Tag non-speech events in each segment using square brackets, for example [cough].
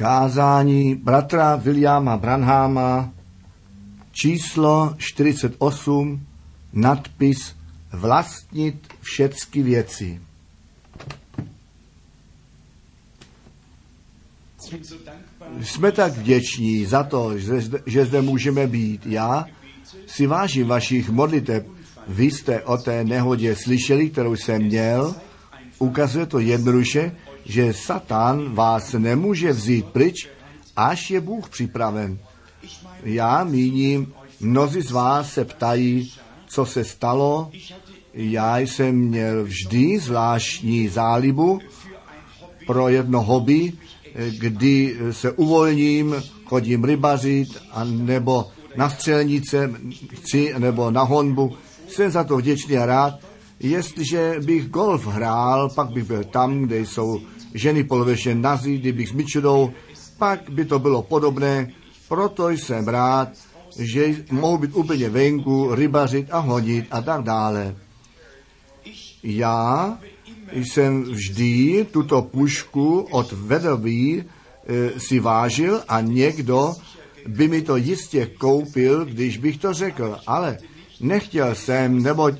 Kázání bratra Williama Branhama, číslo 48, nadpis Vlastnit všecky věci. Jsme tak vděční za to, že zde, že zde můžeme být. Já si vážím vašich modliteb. Vy jste o té nehodě slyšeli, kterou jsem měl. Ukazuje to jednoduše, že Satan vás nemůže vzít pryč, až je Bůh připraven. Já míním, mnozí z vás se ptají, co se stalo. Já jsem měl vždy zvláštní zálibu pro jedno hobby, kdy se uvolním, chodím rybařit, a nebo na střelnice, chci, nebo na honbu. Jsem za to vděčný a rád. Jestliže bych golf hrál, pak bych byl tam, kde jsou ženy polověšně nazí, kdybych s Mičudou, pak by to bylo podobné. Proto jsem rád, že mohu být úplně venku, rybařit a hodit a tak dále. Já jsem vždy tuto pušku od vedový e, si vážil a někdo by mi to jistě koupil, když bych to řekl, ale nechtěl jsem, neboť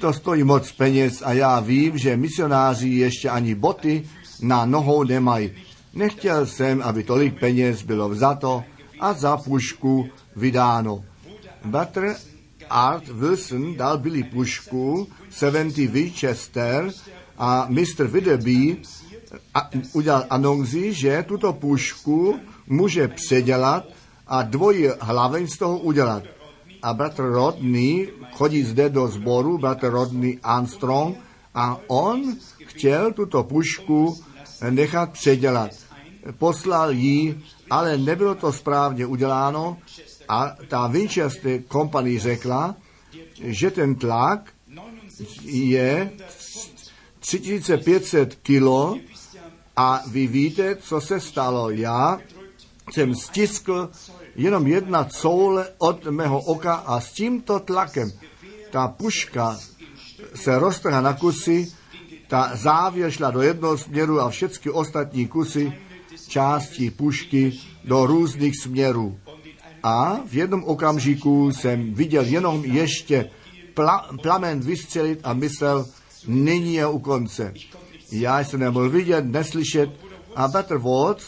to stojí moc peněz a já vím, že misionáři ještě ani boty na nohou nemají. Nechtěl jsem, aby tolik peněz bylo vzato a za pušku vydáno. Butler Art Wilson dal Billy pušku 70 Winchester a Mr. Widderby udělal anonzi, že tuto pušku může předělat a dvojí hlaveň z toho udělat. A bratr Rodney chodí zde do sboru, bratr Rodney Armstrong, a on chtěl tuto pušku nechat předělat. Poslal ji, ale nebylo to správně uděláno a ta Winchester Company řekla, že ten tlak je 3500 kilo a vy víte, co se stalo. Já jsem stiskl jenom jedna coule od mého oka a s tímto tlakem ta puška se roztrhla na kusy, ta závěr šla do jednoho směru a všechny ostatní kusy části pušky do různých směrů. A v jednom okamžiku jsem viděl jenom ještě pla, plamen vystřelit a myslel, nyní je u konce. Já jsem nemohl vidět, neslyšet a Better Watts,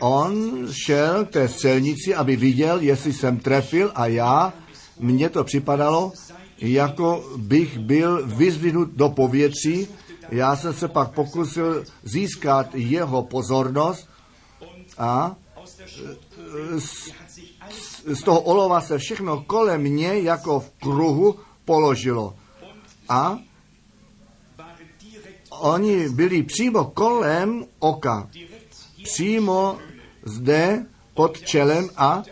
on šel k té střelnici, aby viděl, jestli jsem trefil a já, mně to připadalo, jako bych byl vyzvinut do povětří. Já jsem se pak pokusil získat jeho pozornost a z, z toho olova se všechno kolem mě jako v kruhu položilo. A oni byli přímo kolem oka, přímo zde pod čelem a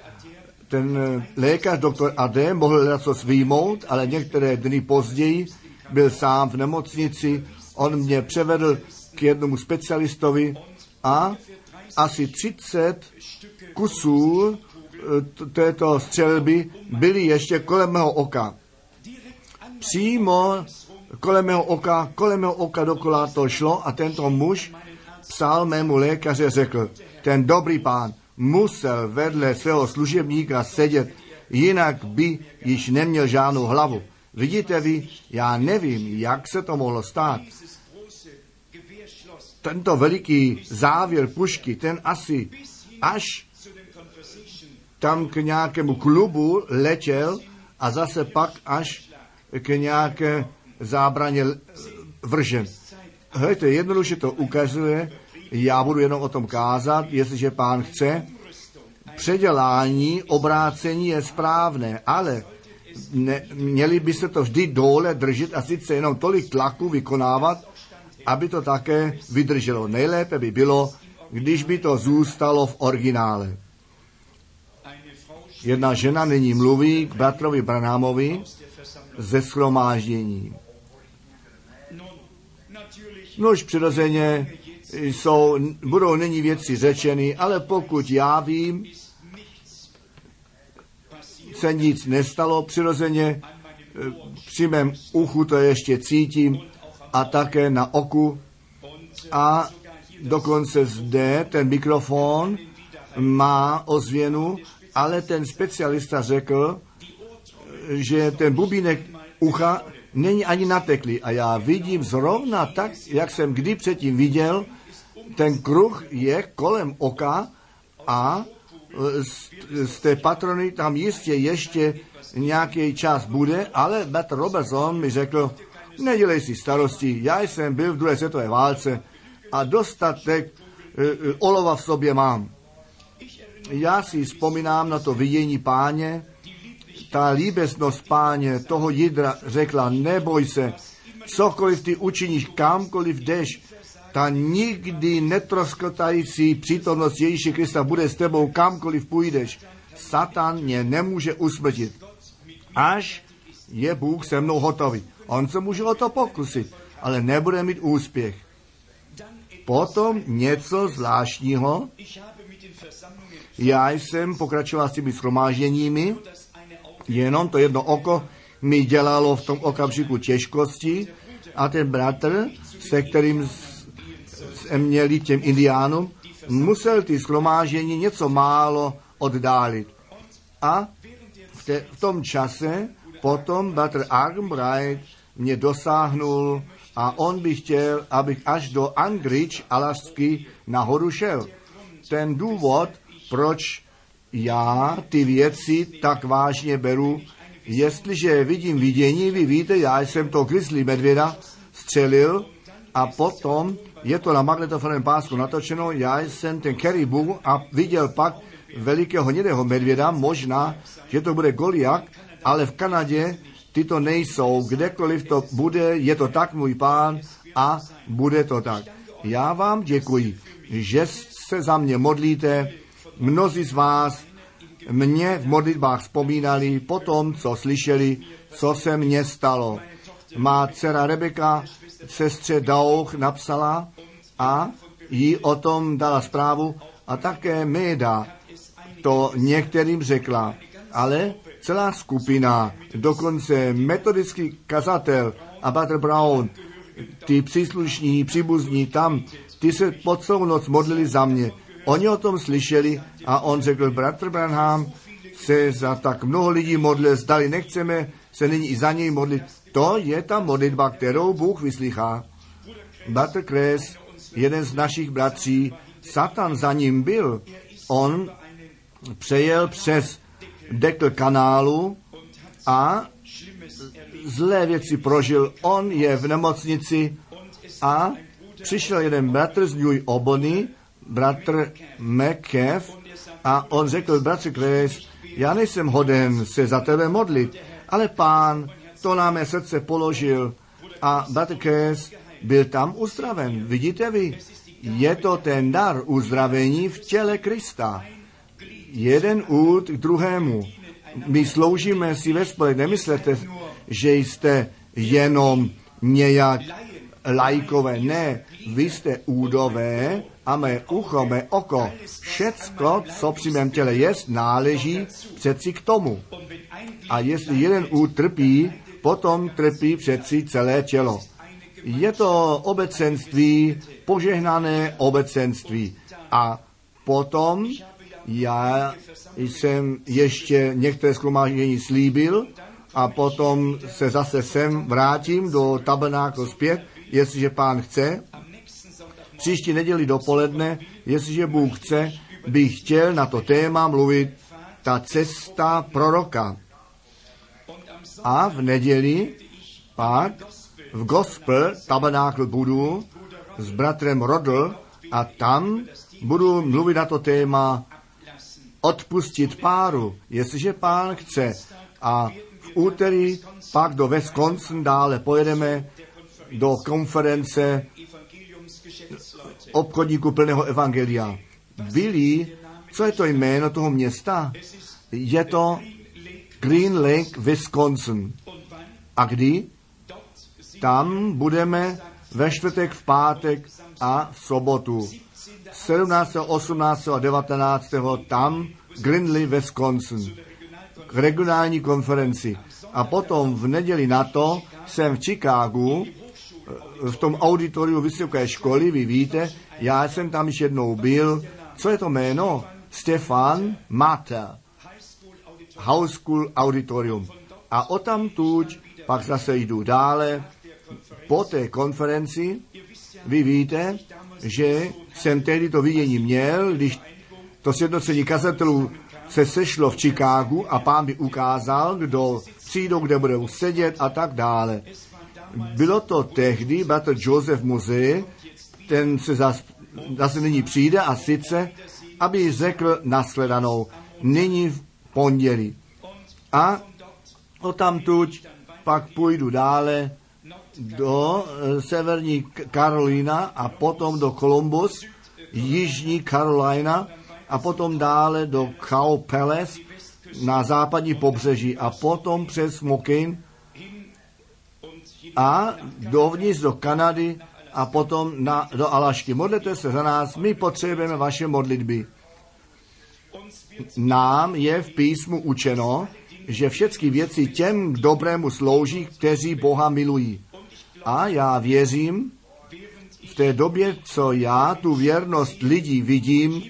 ten lékař, doktor Ade, mohl něco výjmout, ale některé dny později byl sám v nemocnici, on mě převedl k jednomu specialistovi a asi 30 kusů e, této střelby byly ještě kolem mého oka. Přímo kolem mého oka, kolem mého oka dokola to šlo a tento muž psal mému lékaře, řekl, ten dobrý pán musel vedle svého služebníka sedět, jinak by již neměl žádnou hlavu. Vidíte vy, já nevím, jak se to mohlo stát. Tento veliký závěr pušky, ten asi až tam k nějakému klubu letěl a zase pak až k nějaké zábraně vržen. Hejte, jednoduše to ukazuje, já budu jenom o tom kázat, jestliže pán chce. Předělání, obrácení je správné, ale ne, měli by se to vždy dole držet a sice jenom tolik tlaku vykonávat, aby to také vydrželo. Nejlépe by bylo, když by to zůstalo v originále. Jedna žena nyní mluví k bratrovi Branámovi ze schromáždění. No už přirozeně jsou, budou nyní věci řečeny, ale pokud já vím, se nic nestalo, přirozeně. Eh, při mém uchu to ještě cítím a také na oku. A Dokonce zde ten mikrofon má ozvěnu, ale ten specialista řekl, že ten bubínek ucha není ani nateklý. A já vidím zrovna tak, jak jsem kdy předtím viděl, ten kruh je kolem oka a z, z té patrony tam jistě ještě nějaký čas bude, ale Bert Robertson mi řekl, nedělej si starosti, já jsem byl v druhé světové válce a dostatek e, olova v sobě mám. Já si vzpomínám na to vidění páně, ta líbesnost páně toho jidra řekla, neboj se, cokoliv ty učiníš, kamkoliv jdeš, ta nikdy netroskotající přítomnost Ježíše Krista bude s tebou kamkoliv půjdeš. Satan mě nemůže usmrtit, až je Bůh se mnou hotový. On se může o to pokusit, ale nebude mít úspěch. Potom něco zvláštního. Já jsem pokračoval s těmi schromážděními, jenom to jedno oko mi dělalo v tom okamžiku těžkosti a ten bratr, se kterým měli těm indiánům, musel ty schromáždění něco málo oddálit. A v, te, v tom čase potom bratr Armbright mě dosáhnul a on by chtěl, abych až do Angrich, Alasky, nahoru šel. Ten důvod, proč já ty věci tak vážně beru, jestliže vidím vidění, vy víte, já jsem to grizzly medvěda střelil a potom je to na magnetofonovém pásku natočeno, já jsem ten keribu a viděl pak velikého hnědého medvěda, možná, že to bude Goliak, ale v Kanadě tyto nejsou. Kdekoliv to bude, je to tak, můj pán, a bude to tak. Já vám děkuji, že se za mě modlíte. Mnozí z vás mě v modlitbách vzpomínali po tom, co slyšeli, co se mně stalo. Má dcera Rebeka sestře Dauch napsala a jí o tom dala zprávu a také Méda to některým řekla. Ale celá skupina, dokonce metodický kazatel a Butter Brown, ty příslušní, příbuzní tam, ty se po celou noc modlili za mě. Oni o tom slyšeli a on řekl, bratr Branham se za tak mnoho lidí modlil, zdali nechceme se nyní i za něj modlit. To je ta modlitba, kterou Bůh vyslychá. Bratr Kres, jeden z našich bratří, Satan za ním byl. On přejel přes dekl kanálu a zlé věci prožil. On je v nemocnici a přišel jeden bratr z New Obony, bratr McKev, a on řekl, bratře Kres, já nejsem hoden se za tebe modlit, ale pán to na mé srdce položil a bratr Kres byl tam uzdraven. Vidíte vy, je to ten dar uzdravení v těle Krista jeden úd k druhému. My sloužíme si ve spolek. Nemyslete, že jste jenom nějak lajkové. Ne, vy jste údové a mé ucho, mé oko, všecko, co při mém těle je, náleží přeci k tomu. A jestli jeden úd trpí, potom trpí přeci celé tělo. Je to obecenství, požehnané obecenství. A potom já jsem ještě některé zkromáždění slíbil a potom se zase sem vrátím do tabernáklu zpět, jestliže pán chce. Příští neděli dopoledne, jestliže Bůh chce, bych chtěl na to téma mluvit ta cesta proroka. A v neděli pak v gospel tabernákl budu s bratrem Rodl a tam budu mluvit na to téma odpustit páru, jestliže pán chce. A v úterý pak do Wisconsin dále pojedeme do konference obchodníku plného evangelia. Billy, co je to jméno toho města? Je to Green Lake, Wisconsin. A kdy? Tam budeme ve čtvrtek, v pátek a v sobotu. 17., 18. a 19. tam Grindley, Wisconsin, k regionální konferenci. A potom v neděli na to jsem v Chicagu v tom auditoriu vysoké školy, vy víte, já jsem tam již jednou byl. Co je to jméno? Stefan Mater. House School Auditorium. A o tam tuď pak zase jdu dále. Po té konferenci, vy víte, že jsem tehdy to vidění měl, když to sjednocení kazatelů se sešlo v Chicagu a pán by ukázal, kdo přijdou, kde budou sedět a tak dále. Bylo to tehdy, bratr Joseph Muzej, ten se zase, zase nyní přijde a sice, aby řekl nasledanou, nyní v pondělí. A o tamtuť pak půjdu dále do eh, severní Karolína a potom do Columbus, jižní Carolina a potom dále do Palace na západní pobřeží a potom přes Mokin a dovnitř do Kanady a potom na, do Alašky. Modlete se za nás, my potřebujeme vaše modlitby. Nám je v písmu učeno, že všechny věci těm dobrému slouží, kteří Boha milují. A já věřím, v té době, co já tu věrnost lidí vidím,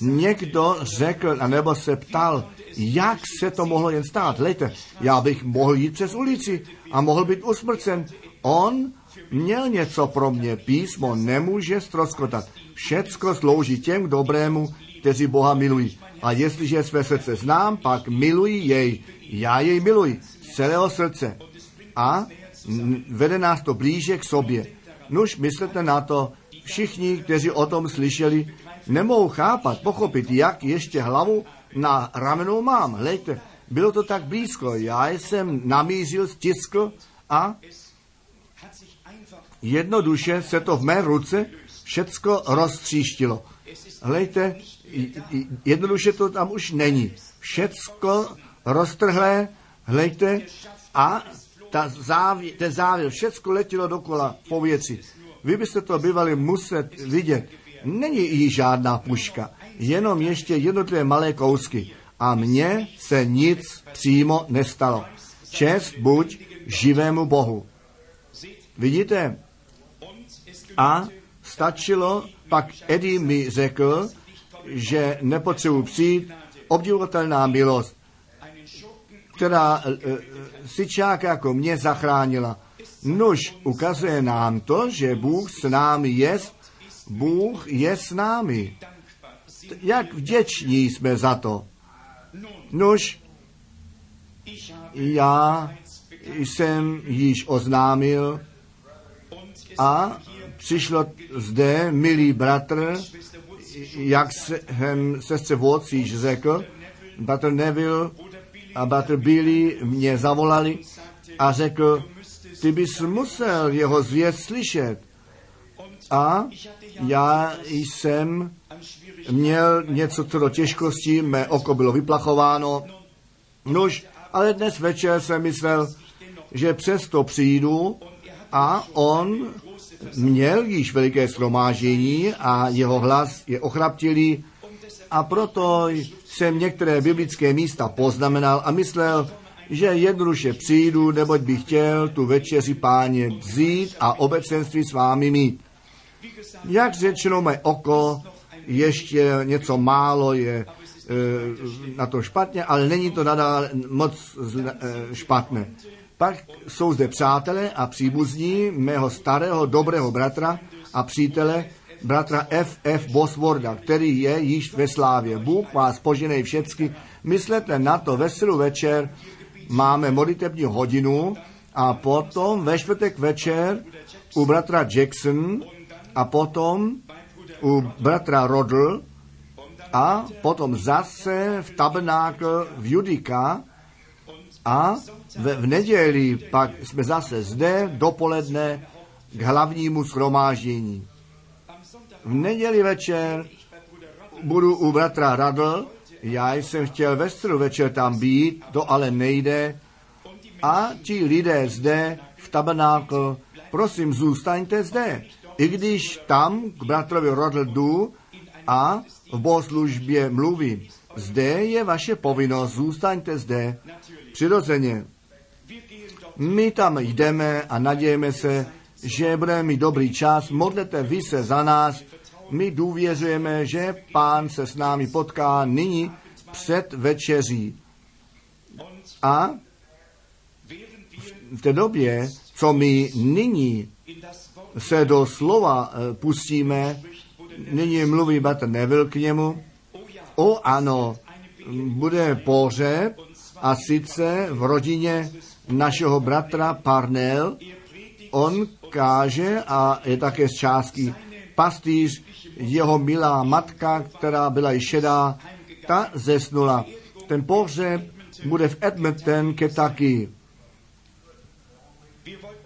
někdo řekl, anebo se ptal, jak se to mohlo jen stát. Lejte, já bych mohl jít přes ulici a mohl být usmrcen. On měl něco pro mě. Písmo nemůže stroskotat. Všecko slouží těm dobrému, kteří Boha milují. A jestliže své srdce znám, pak miluji jej. Já jej miluji z celého srdce. A vede nás to blíže k sobě. Nuž, myslete na to, všichni, kteří o tom slyšeli, nemohou chápat, pochopit, jak ještě hlavu na ramenou mám. Hlejte, bylo to tak blízko. Já jsem namířil, stiskl a jednoduše se to v mé ruce všecko roztříštilo. Hlejte, jednoduše to tam už není. Všecko roztrhlé, hlejte, a ta závěr, ten závěr, všecko letělo dokola po věci. Vy byste to bývali muset vidět. Není jí žádná puška, jenom ještě jednotlivé malé kousky. A mně se nic přímo nestalo. Čest buď živému Bohu. Vidíte? A stačilo, pak Eddie mi řekl, že nepotřebuji přijít, obdivovatelná milost, která e, sičáka jako mě zachránila. Nuž ukazuje nám to, že Bůh s námi je, Bůh je s námi. Jak vděční jsme za to. Nuž, já jsem již oznámil a přišlo zde, milý bratr, jak jsem sestře Vůdc již řekl, bratr Neville a bratr Billy mě zavolali a řekl, ty bys musel jeho zvěst slyšet. A já jsem měl něco co do těžkosti, mé oko bylo vyplachováno. Nož, ale dnes večer jsem myslel, že přesto přijdu a on měl již veliké shromáždění a jeho hlas je ochraptilý a proto jsem některé biblické místa poznamenal a myslel, že jednoduše přijdu, neboť bych chtěl tu večeři páně vzít a obecenství s vámi mít. Jak řečeno, mé oko ještě něco málo je e, na to špatně, ale není to nadále moc e, špatné. Pak jsou zde přátelé a příbuzní mého starého dobrého bratra a přítele, bratra F. F. Bosworda, který je již ve slávě. Bůh vás poženej všecky. Myslete na to, veselou večer máme modlitební hodinu a potom ve čtvrtek večer u bratra Jackson a potom u bratra Rodl a potom zase v tabernákl v Judika a v, v neděli pak jsme zase zde dopoledne k hlavnímu shromáždění. V neděli večer budu u bratra Radl, já jsem chtěl ve středu večer tam být, to ale nejde. A ti lidé zde v tabernákl, prosím, zůstaňte zde. I když tam k bratrovi Radl jdu a v bohoslužbě mluvím. Zde je vaše povinnost, zůstaňte zde. Přirozeně, my tam jdeme a nadějeme se, že budeme mít dobrý čas. Modlete vy se za nás. My důvěřujeme, že pán se s námi potká nyní před večeří. A v té době, co my nyní se do slova eh, pustíme, nyní mluví Batr Neville k němu, o ano, bude pohřeb a sice v rodině našeho bratra Parnell. On káže a je také z částky pastýř, jeho milá matka, která byla i šedá, ta zesnula. Ten pohřeb bude v Edmonton, Kentucky.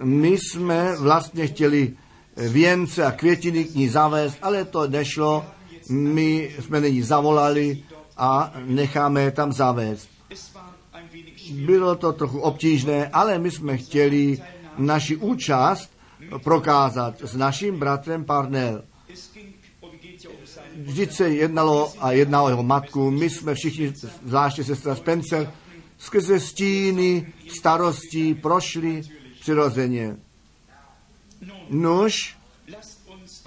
My jsme vlastně chtěli věnce a květiny k ní zavést, ale to nešlo. My jsme nyní zavolali a necháme je tam zavést. Bylo to trochu obtížné, ale my jsme chtěli naši účast prokázat s naším bratrem Parnell. Vždyť se jednalo a jedná o jeho matku. My jsme všichni, zvláště sestra Spencer, skrze stíny, starostí prošli přirozeně. Nuž,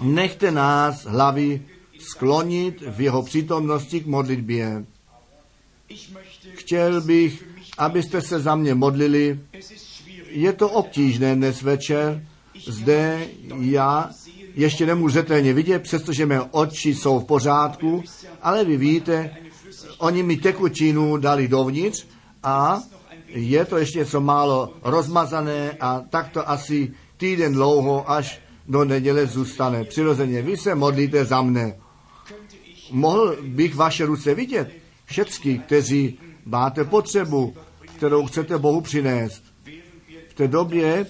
nechte nás hlavy sklonit v jeho přítomnosti k modlitbě. Chtěl bych, abyste se za mě modlili. Je to obtížné dnes večer. Zde já ještě nemůžu zetelně vidět, přestože mé oči jsou v pořádku, ale vy víte, oni mi tekutinu dali dovnitř a je to ještě něco málo rozmazané a tak to asi týden dlouho až do neděle zůstane. Přirozeně vy se modlíte za mne. Mohl bych vaše ruce vidět? Všecky, kteří máte potřebu, kterou chcete Bohu přinést. V té době,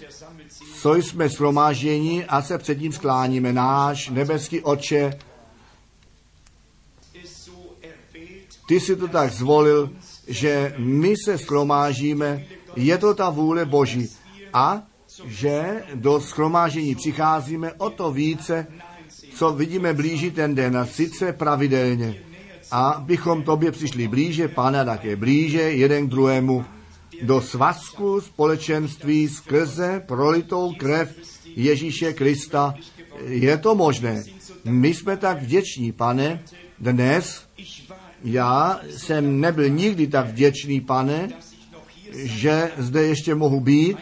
co jsme shromážděni a se před ním skláníme, náš nebeský oče, ty si to tak zvolil, že my se schromážíme, je to ta vůle Boží. A že do schromáždění přicházíme o to více, co vidíme blíží ten den, a sice pravidelně. A bychom tobě přišli blíže, Pána také blíže, jeden k druhému, do svazku společenství skrze prolitou krev Ježíše Krista. Je to možné. My jsme tak vděční, pane, dnes já jsem nebyl nikdy tak vděčný, pane, že zde ještě mohu být.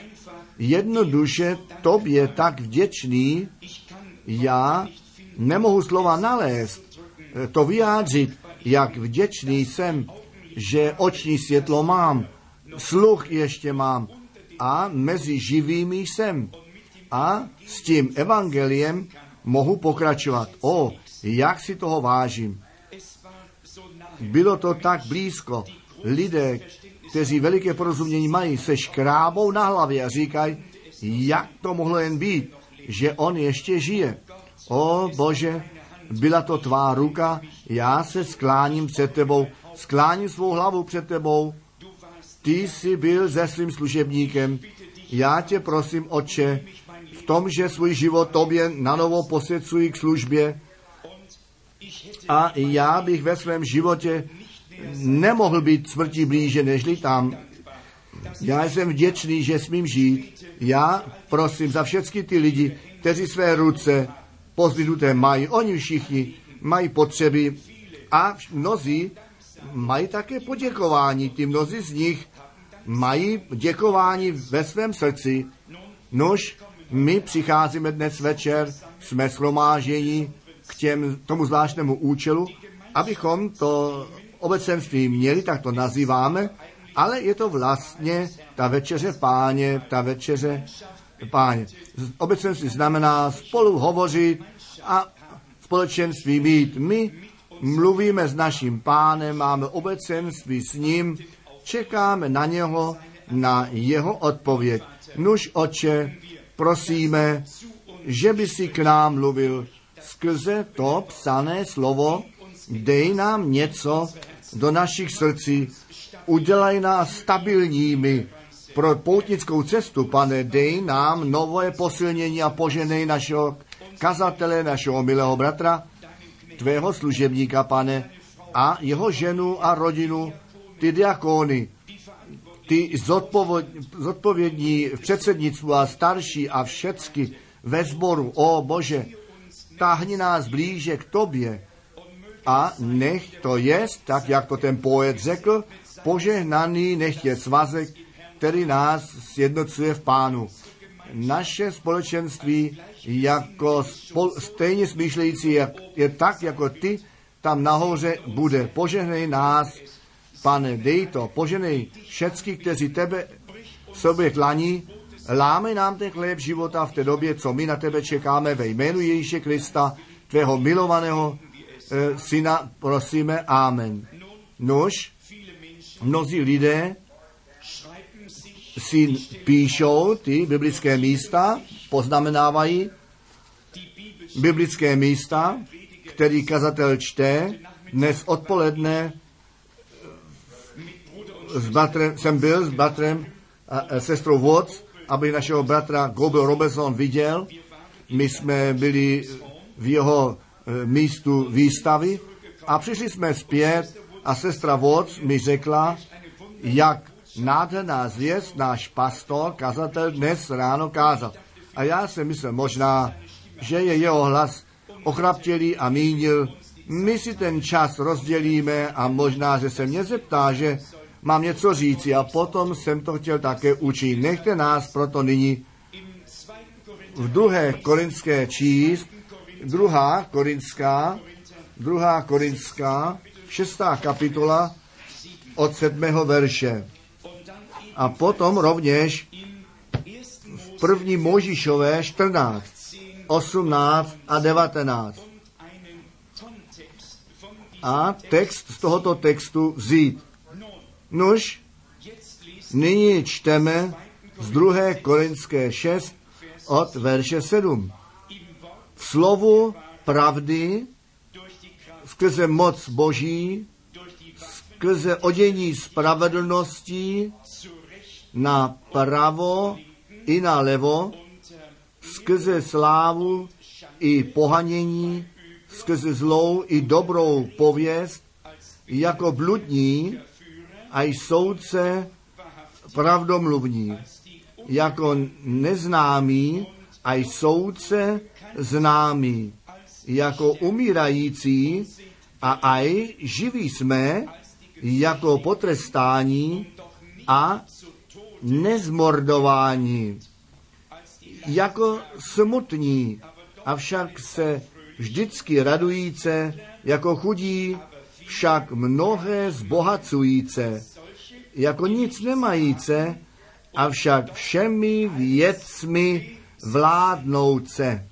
Jednoduše tobě tak vděčný, já nemohu slova nalézt, to vyjádřit, jak vděčný jsem, že oční světlo mám, sluch ještě mám a mezi živými jsem. A s tím evangeliem mohu pokračovat. O, jak si toho vážím. Bylo to tak blízko. Lidé, kteří veliké porozumění mají, se škrábou na hlavě a říkají, jak to mohlo jen být, že on ještě žije. O Bože, byla to tvá ruka, já se skláním před tebou, skláním svou hlavu před tebou. Ty jsi byl se svým služebníkem. Já tě prosím, oče, v tom, že svůj život tobě na novo posvěcuji k službě, a já bych ve svém životě nemohl být smrti blíže, nežli tam. Já jsem vděčný, že smím žít. Já prosím za všechny ty lidi, kteří své ruce pozdvinuté mají. Oni všichni mají potřeby a mnozí mají také poděkování. Ty mnozí z nich mají děkování ve svém srdci. Nož, my přicházíme dnes večer, jsme shromážení k těm, tomu zvláštnému účelu, abychom to obecenství měli, tak to nazýváme, ale je to vlastně ta večeře páně, ta večeře páně. Obecenství znamená spolu hovořit a společenství mít. My mluvíme s naším pánem, máme obecenství s ním, čekáme na něho, na jeho odpověď. Nuž oče, prosíme, že by si k nám mluvil skrze to psané slovo, dej nám něco do našich srdcí, udělej nás stabilními pro poutnickou cestu, pane, dej nám nové posilnění a poženej našeho kazatele, našeho milého bratra, tvého služebníka, pane, a jeho ženu a rodinu, ty diakony, ty zodpovědní v předsednictvu a starší a všecky ve sboru. O Bože, tahni nás blíže k tobě a nech to je, tak jak to ten poet řekl, požehnaný nech je svazek, který nás sjednocuje v pánu. Naše společenství jako spol, stejně smýšlející jak, je tak, jako ty, tam nahoře bude. Požehnej nás, pane, dej to, požehnej všecky, kteří tebe sobě klaní, láme nám ten chléb života v té době, co my na tebe čekáme ve jménu Ježíše Krista, tvého milovaného e, syna, prosíme, amen. Nož, mnozí lidé si píšou ty biblické místa, poznamenávají biblické místa, který kazatel čte. Dnes odpoledne s bratrem, jsem byl s bratrem a, a sestrou Watts, aby našeho bratra Gobel Robinson viděl. My jsme byli v jeho e, místu výstavy a přišli jsme zpět a sestra Watts mi řekla, jak nádherná zvěst náš pastor, kazatel dnes ráno kázal. A já jsem myslel možná, že je jeho hlas ochraptělý a mínil, my si ten čas rozdělíme a možná, že se mě zeptá, že mám něco říci a potom jsem to chtěl také učit. Nechte nás proto nyní v druhé korinské číst, druhá korinská, druhá korinská, šestá kapitola od sedmého verše. A potom rovněž v první Možišové 14, 18 a 19. A text z tohoto textu vzít. Nož, nyní čteme z druhé Korinské 6 od verše 7. V slovu pravdy skrze moc Boží, skrze odění spravedlnosti na pravo i na levo, skrze slávu i pohanění, skrze zlou i dobrou pověst, jako bludní a i soudce pravdomluvní, jako neznámý a i soudce známý, jako umírající a aj živí jsme, jako potrestání a nezmordování, jako smutní, avšak se vždycky radujíce, jako chudí, však mnohé zbohacujíce, jako nic nemajíce, avšak všemi věcmi vládnouce.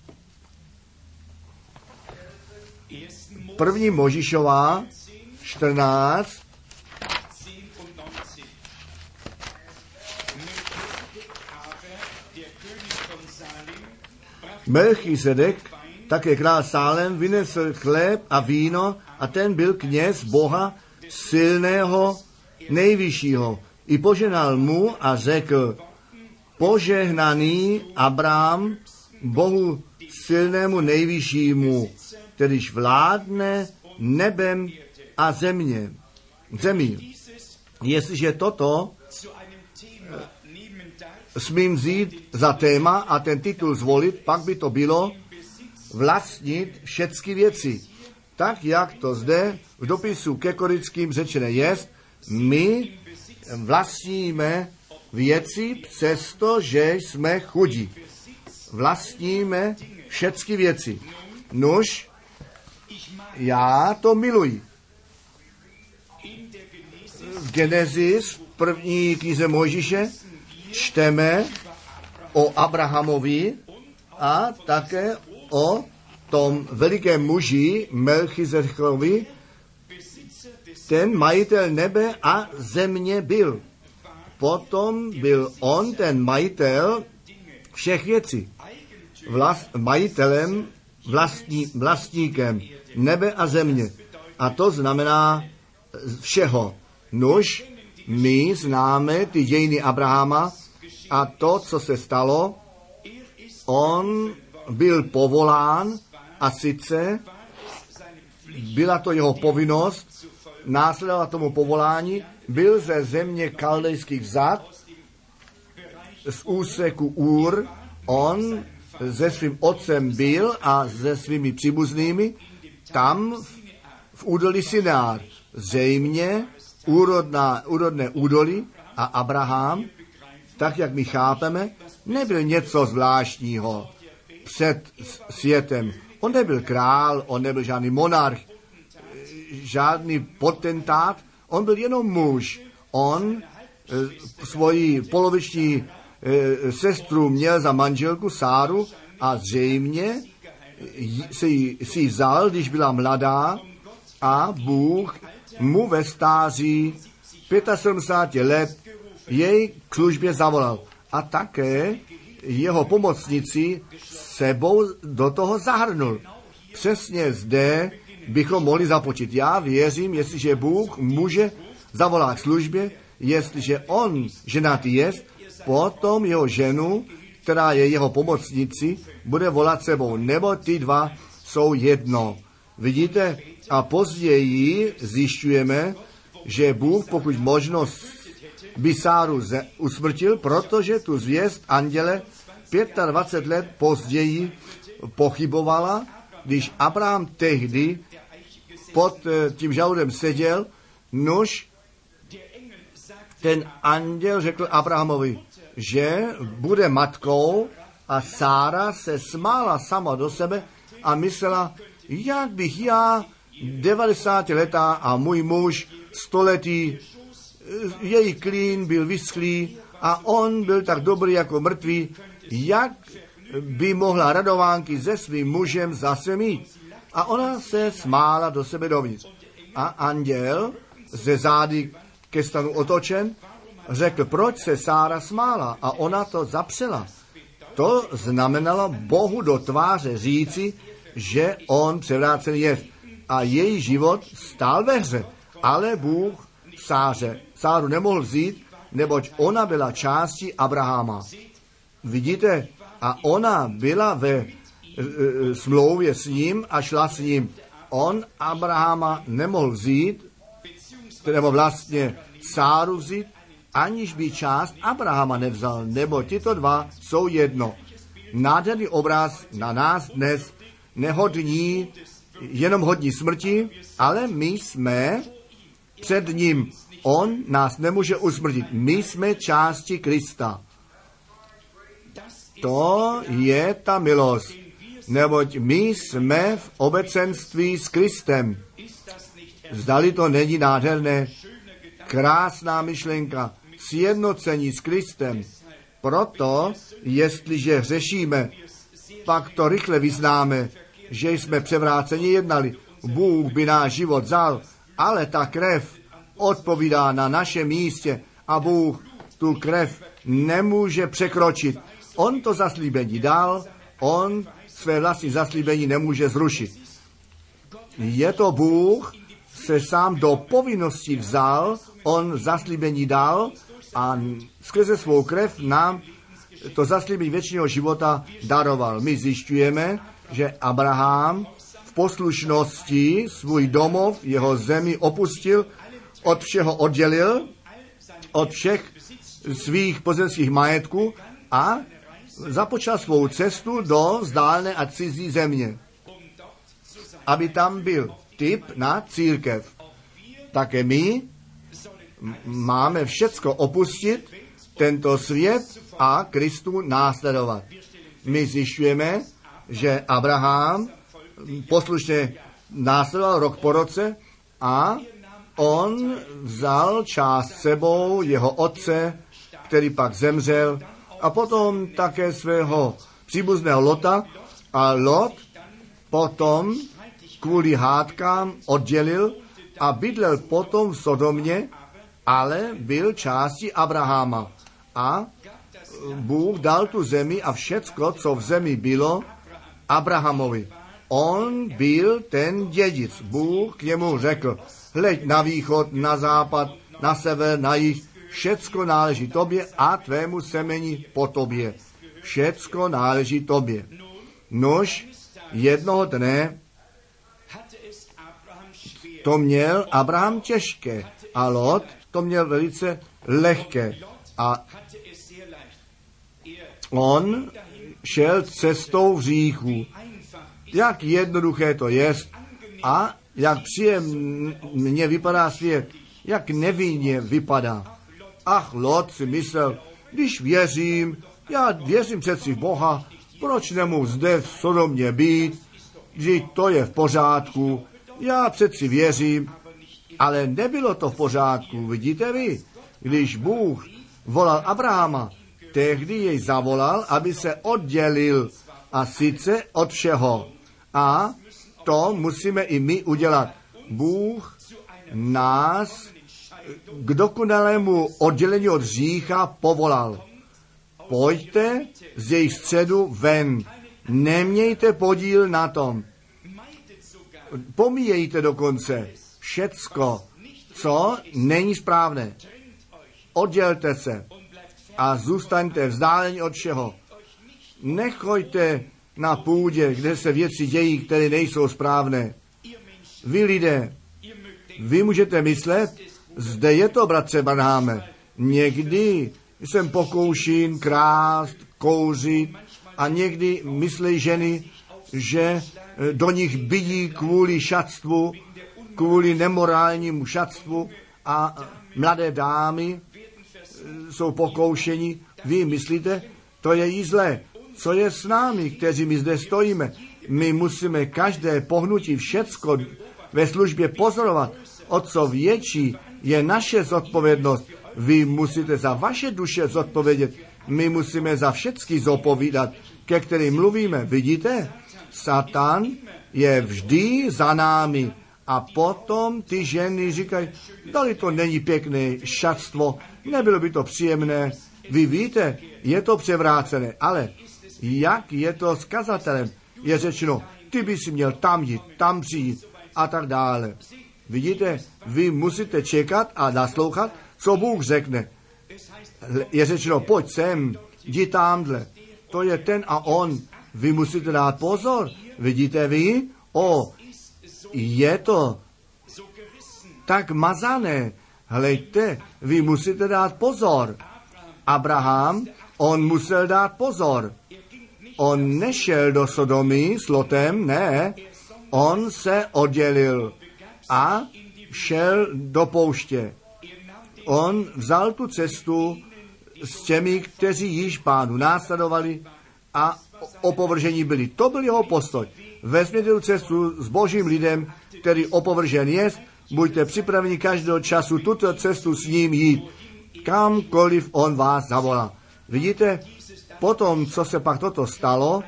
První Možišová 14, Melchizedek, také král Sálem, vynesl chléb a víno a ten byl kněz Boha silného, nejvyššího. I poženal mu a řekl, požehnaný Abrám Bohu silnému nejvyššímu, kterýž vládne nebem a země. Zemí. Jestliže toto smím vzít za téma a ten titul zvolit, pak by to bylo vlastnit všechny věci. Tak, jak to zde v dopisu ke Korickým řečené jest, my vlastníme věci, přestože jsme chudí. Vlastníme všechny věci. Nož, já to miluji. V Genesis, v první knize Mojžíše, čteme o Abrahamovi a také o tom velikém muži Melchizedekovi, ten majitel nebe a země byl. Potom byl on ten majitel všech věcí. Vlast, majitelem, vlastní, vlastníkem nebe a země. A to znamená všeho. Nož, my známe ty dějiny Abrahama a to, co se stalo, on byl povolán a sice byla to jeho povinnost následovat tomu povolání, byl ze země kaldejských zad, z úseku Úr, on se svým otcem byl a se svými příbuznými tam v, v údolí Sinár. Zřejmě úrodná, úrodné údolí a Abraham, tak jak my chápeme, nebyl něco zvláštního před světem. On nebyl král, on nebyl žádný monarch, žádný potentát, on byl jenom muž. On e, svoji poloviční e, sestru měl za manželku Sáru a zřejmě si, si vzal, když byla mladá a Bůh mu ve stáří 75 let jej k službě zavolal. A také jeho pomocnici sebou do toho zahrnul. Přesně zde bychom mohli započít. Já věřím, jestliže Bůh může zavolat k službě, jestliže on ženatý je, potom jeho ženu, která je jeho pomocnici, bude volat sebou, nebo ty dva jsou jedno. Vidíte? A později zjišťujeme, že Bůh, pokud možnost by Sáru usmrtil, protože tu zvěst anděle 25 let později pochybovala, když Abraham tehdy pod eh, tím žaludem seděl, nož ten anděl řekl Abrahamovi, že bude matkou a Sára se smála sama do sebe a myslela, jak bych já 90 letá a můj muž stoletý, její klín byl vyschlý a on byl tak dobrý jako mrtvý, jak by mohla radovánky se svým mužem zase mít. A ona se smála do sebe dovnitř. A anděl ze zády ke stanu otočen řekl, proč se Sára smála a ona to zapřela. To znamenalo Bohu do tváře říci, že on převrácený je a její život stál ve hře. Ale Bůh Sáře, Sáru nemohl vzít, neboť ona byla částí Abraháma. Vidíte, a ona byla ve e, e, smlouvě s ním a šla s ním. On Abrahama nemohl vzít, nebo vlastně Sáru vzít, aniž by část Abrahama nevzal, nebo tyto dva jsou jedno. Nádherný obraz na nás dnes, nehodní, jenom hodní smrti, ale my jsme před ním. On nás nemůže usmrtit. My jsme části Krista. To je ta milost, neboť my jsme v obecenství s Kristem. Zdali to není nádherné, krásná myšlenka, sjednocení s Kristem. Proto, jestliže řešíme, pak to rychle vyznáme, že jsme převráceně jednali. Bůh by náš život vzal, ale ta krev odpovídá na našem místě a Bůh tu krev nemůže překročit. On to zaslíbení dal, on své vlastní zaslíbení nemůže zrušit. Je to Bůh, se sám do povinnosti vzal, on zaslíbení dal a skrze svou krev nám to zaslíbení věčného života daroval. My zjišťujeme, že Abraham v poslušnosti svůj domov, jeho zemi opustil, od všeho oddělil, od všech svých pozemských majetků a započal svou cestu do vzdálené a cizí země, aby tam byl typ na církev. Také my máme všecko opustit, tento svět a Kristu následovat. My zjišťujeme, že Abraham poslušně následoval rok po roce a on vzal část sebou jeho otce, který pak zemřel a potom také svého příbuzného Lota a Lot potom kvůli hádkám oddělil a bydlel potom v Sodomě, ale byl částí Abraháma. A Bůh dal tu zemi a všecko, co v zemi bylo, Abrahamovi. On byl ten dědic. Bůh k němu řekl, hleď na východ, na západ, na sever, na jih, všecko náleží tobě a tvému semeni po tobě. Všecko náleží tobě. Nož jednoho dne to měl Abraham těžké a Lot to měl velice lehké. A on šel cestou v říchu. Jak jednoduché to je a jak příjemně vypadá svět, jak nevinně vypadá. Ach, Lot si myslel, když věřím, já věřím přeci v Boha, proč nemůžu zde v Sodomě být, že to je v pořádku, já přeci věřím, ale nebylo to v pořádku, vidíte vy, když Bůh volal Abrahama, tehdy jej zavolal, aby se oddělil a sice od všeho. A to musíme i my udělat. Bůh nás k dokonalému oddělení od řícha povolal. Pojďte z jejich středu ven. Nemějte podíl na tom. Pomíjejte dokonce všecko, co není správné. Oddělte se a zůstaňte vzdáleni od všeho. Nechoďte na půdě, kde se věci dějí, které nejsou správné. Vy lidé, vy můžete myslet, zde je to, bratře Banáme. Někdy jsem pokoušen krást, kouřit a někdy myslí ženy, že eh, do nich bydí kvůli šatstvu, kvůli nemorálnímu šatstvu a eh, mladé dámy eh, jsou pokoušeni. Vy myslíte, to je jí zlé. Co je s námi, kteří my zde stojíme? My musíme každé pohnutí, všecko ve službě pozorovat. O co větší je naše zodpovědnost. Vy musíte za vaše duše zodpovědět. My musíme za všechny zopovídat, ke kterým mluvíme. Vidíte? Satan je vždy za námi. A potom ty ženy říkají, dali to není pěkné šatstvo, nebylo by to příjemné. Vy víte, je to převrácené, ale jak je to s kazatelem? Je řečeno, ty by si měl tam jít, tam přijít a tak dále. Vidíte, vy musíte čekat a naslouchat, co Bůh řekne. Je řečeno, pojď sem, jdi tamhle. To je ten a on. Vy musíte dát pozor. Vidíte vy? O, je to tak mazané. Hlejte, vy musíte dát pozor. Abraham, on musel dát pozor. On nešel do Sodomy s Lotem, ne. On se oddělil a šel do pouště. On vzal tu cestu s těmi, kteří již pánu následovali a opovržení byli. To byl jeho postoj. Vezměte tu cestu s božím lidem, který opovržen je, buďte připraveni každého času tuto cestu s ním jít, kamkoliv on vás zavolá. Vidíte, potom, co se pak toto stalo,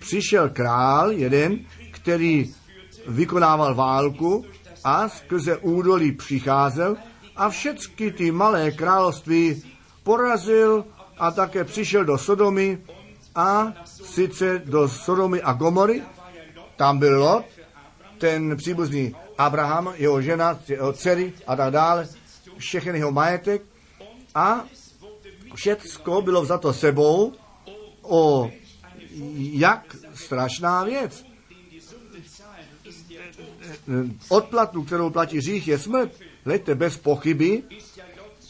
přišel král jeden, který vykonával válku a skrze údolí přicházel a všechny ty malé království porazil a také přišel do Sodomy a sice do Sodomy a Gomory. Tam byl Lot, ten příbuzný Abraham, jeho žena, jeho dcery a tak dále, všechny jeho majetek a všecko bylo vzato sebou o jak strašná věc. Odplatu, kterou platí řích, je smrt. Hleďte, bez pochyby,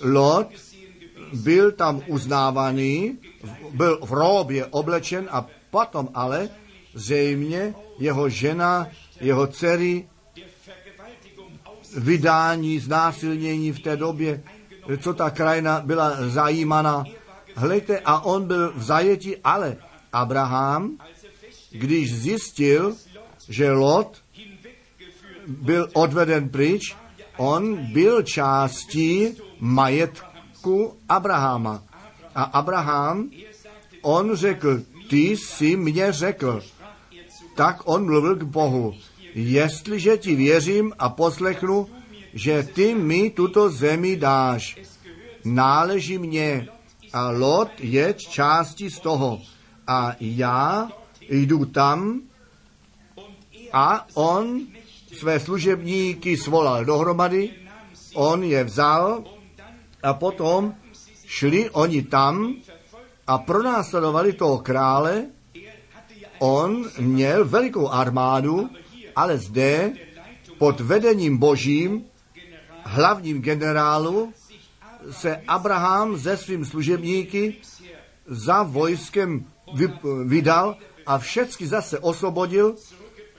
Lot byl tam uznávaný, byl v róbě oblečen a potom ale zřejmě jeho žena, jeho dcery, vydání, znásilnění v té době, co ta krajina byla zajímaná. Hledajte, a on byl v zajetí, ale Abraham, když zjistil, že Lot byl odveden pryč, on byl částí majetku Abrahama. A Abraham, on řekl, ty jsi mě řekl. Tak on mluvil k Bohu. Jestliže ti věřím a poslechnu, že ty mi tuto zemi dáš, náleží mně a Lot je částí z toho. A já jdu tam a on své služebníky svolal dohromady, on je vzal a potom šli oni tam a pronásledovali toho krále. On měl velikou armádu, ale zde pod vedením božím, hlavním generálu, se Abraham se svým služebníky za vojskem vy- vydal a všecky zase osvobodil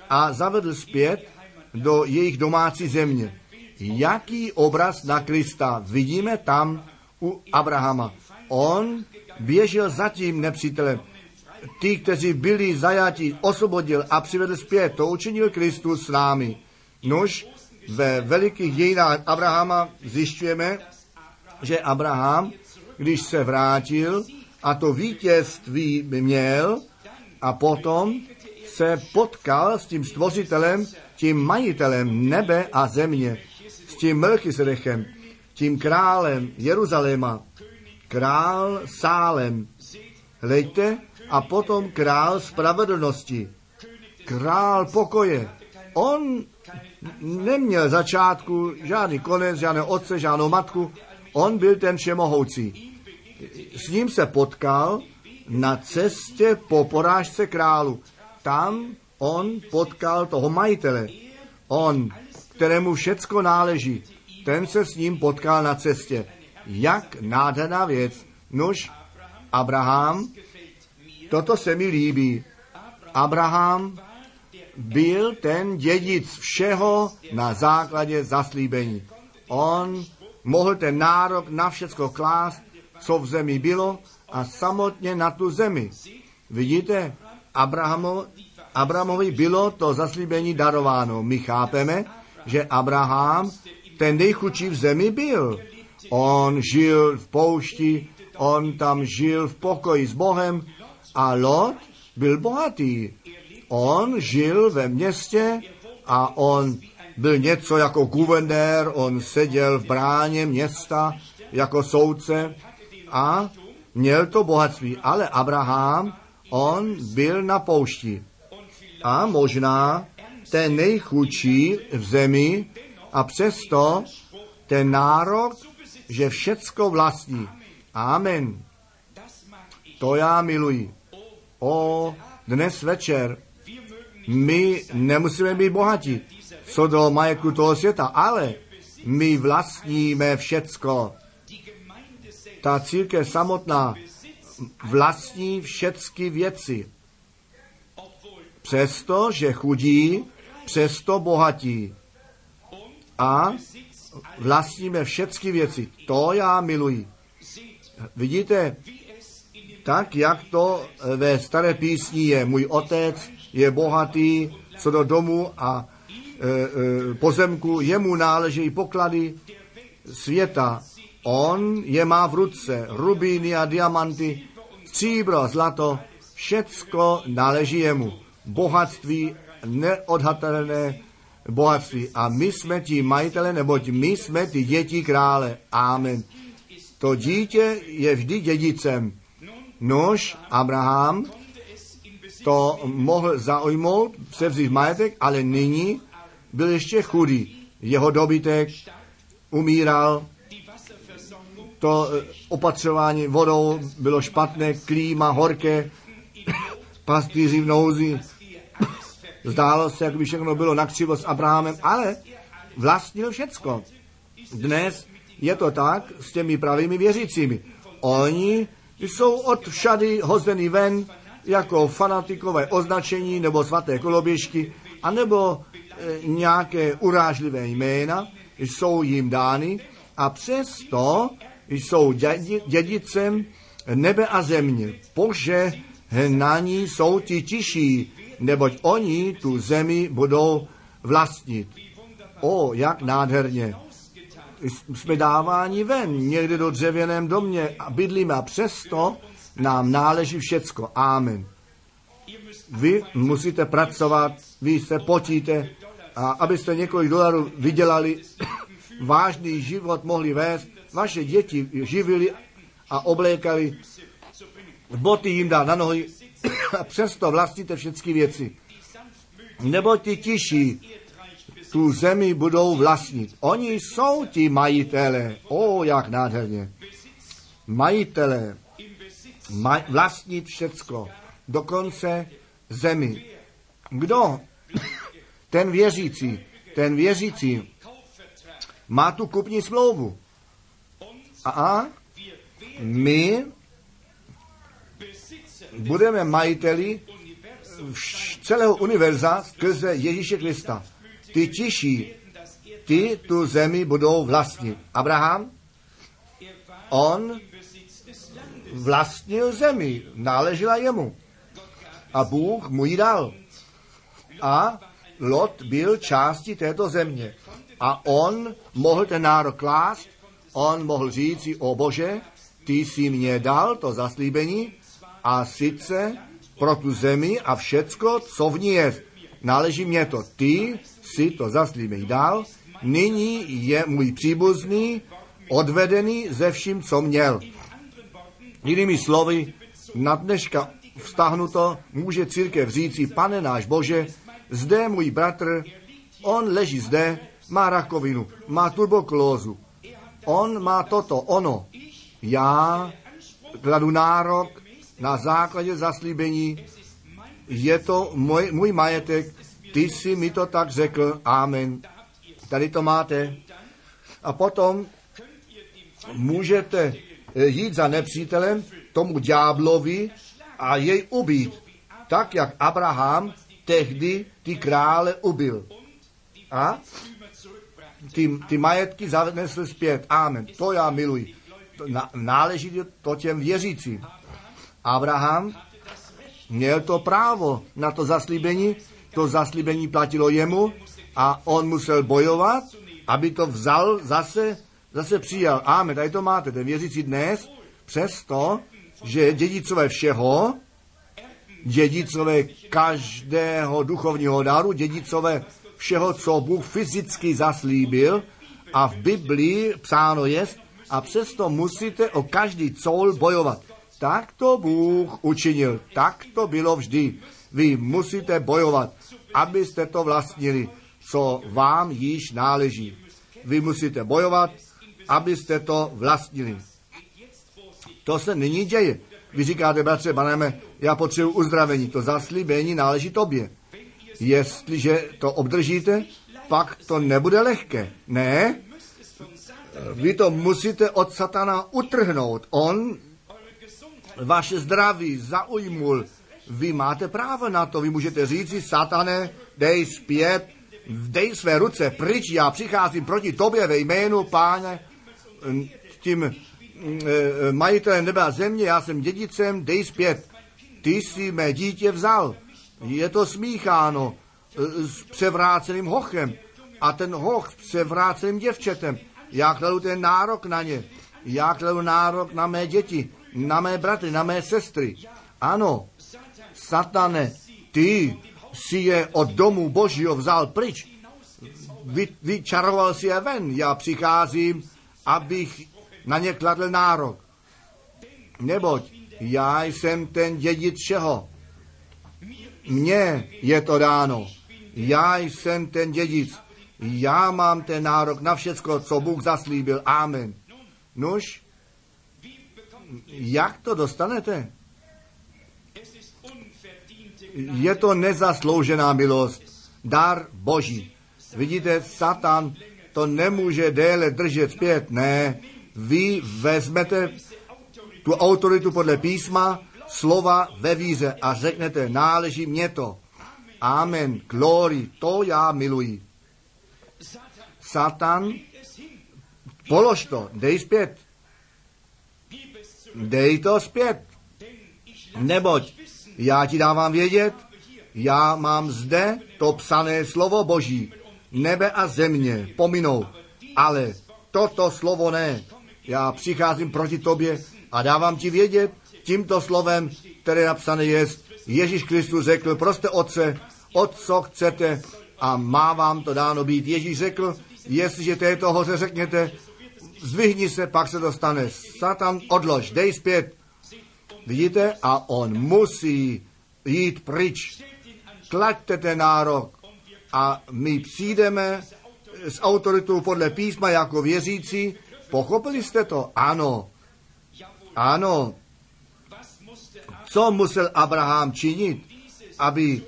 a zavedl zpět do jejich domácí země. Jaký obraz na Krista vidíme tam u Abrahama? On běžel za tím nepřítelem. Ty, kteří byli zajati, osvobodil a přivedl zpět. To učinil Kristus s námi. Nož ve velikých dějinách Abrahama zjišťujeme, že Abraham, když se vrátil a to vítězství měl a potom se potkal s tím stvořitelem, tím majitelem nebe a země, s tím Melchisedechem, tím králem Jeruzaléma, král Sálem. Hleďte, a potom král spravedlnosti, král pokoje. On neměl začátku žádný konec, žádného otce, žádnou matku. On byl ten všemohoucí. S ním se potkal na cestě po porážce králu. Tam on potkal toho majitele. On, kterému všecko náleží, ten se s ním potkal na cestě. Jak nádherná věc. Nož, Abraham, toto se mi líbí. Abraham byl ten dědic všeho na základě zaslíbení. On mohl ten nárok na všecko klást, co v zemi bylo a samotně na tu zemi. Vidíte, Abrahamo, Abrahamovi bylo to zaslíbení darováno. My chápeme, že Abraham ten nejchudší v zemi byl. On žil v poušti, on tam žil v pokoji s Bohem a Lot byl bohatý. On žil ve městě a on byl něco jako guvernér, on seděl v bráně města jako soudce a měl to bohatství. Ale Abraham, on byl na poušti. A možná ten nejchudší v zemi a přesto ten nárok, že všecko vlastní. Amen. To já miluji. O, dnes večer my nemusíme být bohatí, co do majetku toho světa, ale my vlastníme všecko. Ta církev samotná vlastní všecky věci. Přesto, že chudí, přesto bohatí. A vlastníme všecky věci. To já miluji. Vidíte, tak, jak to ve staré písni je. Můj otec je bohatý co do domu a pozemku, jemu náleží poklady světa. On je má v ruce, rubíny a diamanty, stříbro, zlato, všecko náleží jemu. Bohatství, neodhatelné bohatství. A my jsme ti majitele, neboť my jsme ty děti krále. Amen. To dítě je vždy dědicem. Nož Abraham to mohl zaujmout, převzít majetek, ale nyní byl ještě chudý. Jeho dobytek umíral, to eh, opatřování vodou bylo špatné, klíma horké, [coughs] pastýři v nouzi. [coughs] Zdálo se, jak by všechno bylo nakřivo s Abrahamem, ale vlastnil všecko. Dnes je to tak s těmi pravými věřícími. Oni jsou od všady hozeny ven jako fanatikové označení nebo svaté koloběžky, anebo nějaké urážlivé jména jsou jim dány a přesto jsou dědi, dědicem nebe a země. Bože, na ní jsou ti tiší, neboť oni tu zemi budou vlastnit. O, jak nádherně. Jsme dáváni ven, někde do dřevěném domě a bydlíme a přesto nám náleží všecko. Amen. Vy musíte pracovat, vy se potíte a abyste několik dolarů vydělali, [coughs] vážný život mohli vést, vaše děti živili a oblékali, boty jim dá na nohy [coughs] a přesto vlastníte všechny věci. Nebo ti tiší tu zemi budou vlastnit. Oni jsou ti majitelé. O, jak nádherně. Majitelé maj, vlastnit všecko, dokonce zemi. Kdo? [coughs] Ten věřící. Ten věřící má tu kupní smlouvu. A my budeme majiteli celého univerza skrze Ježíše Krista. Ty tiší, ty tu zemi budou vlastnit. Abraham, on vlastnil zemi, náležela jemu. A Bůh mu ji dal. A Lot byl částí této země. A on mohl ten nárok klást, on mohl říct si, o Bože, ty jsi mě dal to zaslíbení a sice pro tu zemi a všecko, co v ní je. Náleží mě to. Ty si to zaslíbení dal, nyní je můj příbuzný odvedený ze vším, co měl. Jinými slovy, na dneška vztahnuto může církev říci, pane náš Bože, zde můj bratr, on leží zde, má rakovinu, má tuberkulózu, on má toto, ono. Já kladu nárok na základě zaslíbení, je to můj, můj majetek, ty jsi mi to tak řekl, amen. Tady to máte. A potom můžete eh, jít za nepřítelem, tomu ďáblovi a jej ubít, tak jak Abraham tehdy ty krále ubil. A ty, ty majetky zanesl zpět. Amen. To já miluji. To náleží to těm věřícím. Abraham měl to právo na to zaslíbení, to zaslíbení platilo jemu a on musel bojovat, aby to vzal zase, zase přijal. Amen, tady to máte, ten věřící dnes, přesto, že dědicové všeho, dědicové každého duchovního daru, dědicové všeho, co Bůh fyzicky zaslíbil a v Biblii psáno jest, a přesto musíte o každý coul bojovat. Tak to Bůh učinil, tak to bylo vždy. Vy musíte bojovat, abyste to vlastnili, co vám již náleží. Vy musíte bojovat, abyste to vlastnili. To se nyní děje. Vy říkáte, bratře, paneme, já potřebuji uzdravení. To zaslíbení náleží tobě. Jestliže to obdržíte, pak to nebude lehké. Ne, vy to musíte od satana utrhnout. On vaše zdraví zaujmul. Vy máte právo na to. Vy můžete říct satane, dej zpět, dej své ruce pryč, já přicházím proti tobě ve jménu páně, tím majitelem nebe a země, já jsem dědicem, dej zpět. Ty jsi mé dítě vzal. Je to smícháno e, s převráceným hochem. A ten hoch s převráceným děvčetem. Já kladu ten nárok na ně. Já kladu nárok na mé děti na mé bratry, na mé sestry. Ano, satane, ty si je od domu božího vzal pryč. Vy, vyčaroval si je ven. Já přicházím, abych na ně kladl nárok. Neboť já jsem ten dědic všeho. Mně je to dáno. Já jsem ten dědic. Já mám ten nárok na všecko, co Bůh zaslíbil. Amen. Nuž, jak to dostanete? Je to nezasloužená milost, dar Boží. Vidíte, Satan to nemůže déle držet zpět. Ne, vy vezmete tu autoritu podle písma, slova ve víře a řeknete, náleží mě to. Amen, glory, to já miluji. Satan, polož to, dej zpět dej to zpět. Neboť já ti dávám vědět, já mám zde to psané slovo Boží. Nebe a země pominou, ale toto slovo ne. Já přicházím proti tobě a dávám ti vědět tímto slovem, které napsané je, Ježíš Kristus řekl, prostě Otce, o co chcete a má vám to dáno být. Ježíš řekl, jestliže této hoře řekněte, zvihni se, pak se dostane. Satan, odlož, dej zpět. Vidíte? A on musí jít pryč. Klaďte ten nárok. A my přijdeme s autoritou podle písma jako věřící. Pochopili jste to? Ano. Ano. Co musel Abraham činit, aby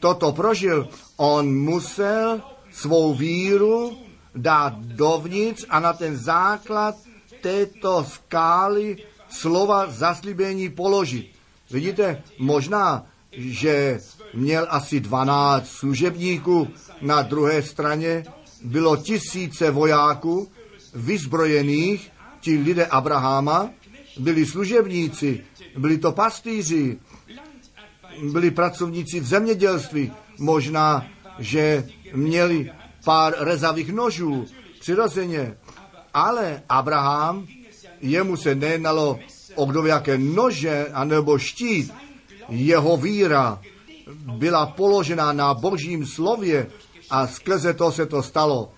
toto prožil? On musel svou víru dát dovnitř a na ten základ této skály slova zaslíbení položit. Vidíte, možná, že měl asi 12 služebníků, na druhé straně bylo tisíce vojáků vyzbrojených, ti lidé Abraháma byli služebníci, byli to pastýři, byli pracovníci v zemědělství, možná, že měli pár rezavých nožů, přirozeně. Ale Abraham, jemu se nejednalo o kdo jaké nože anebo štít. Jeho víra byla položena na božím slově a skrze to se to stalo.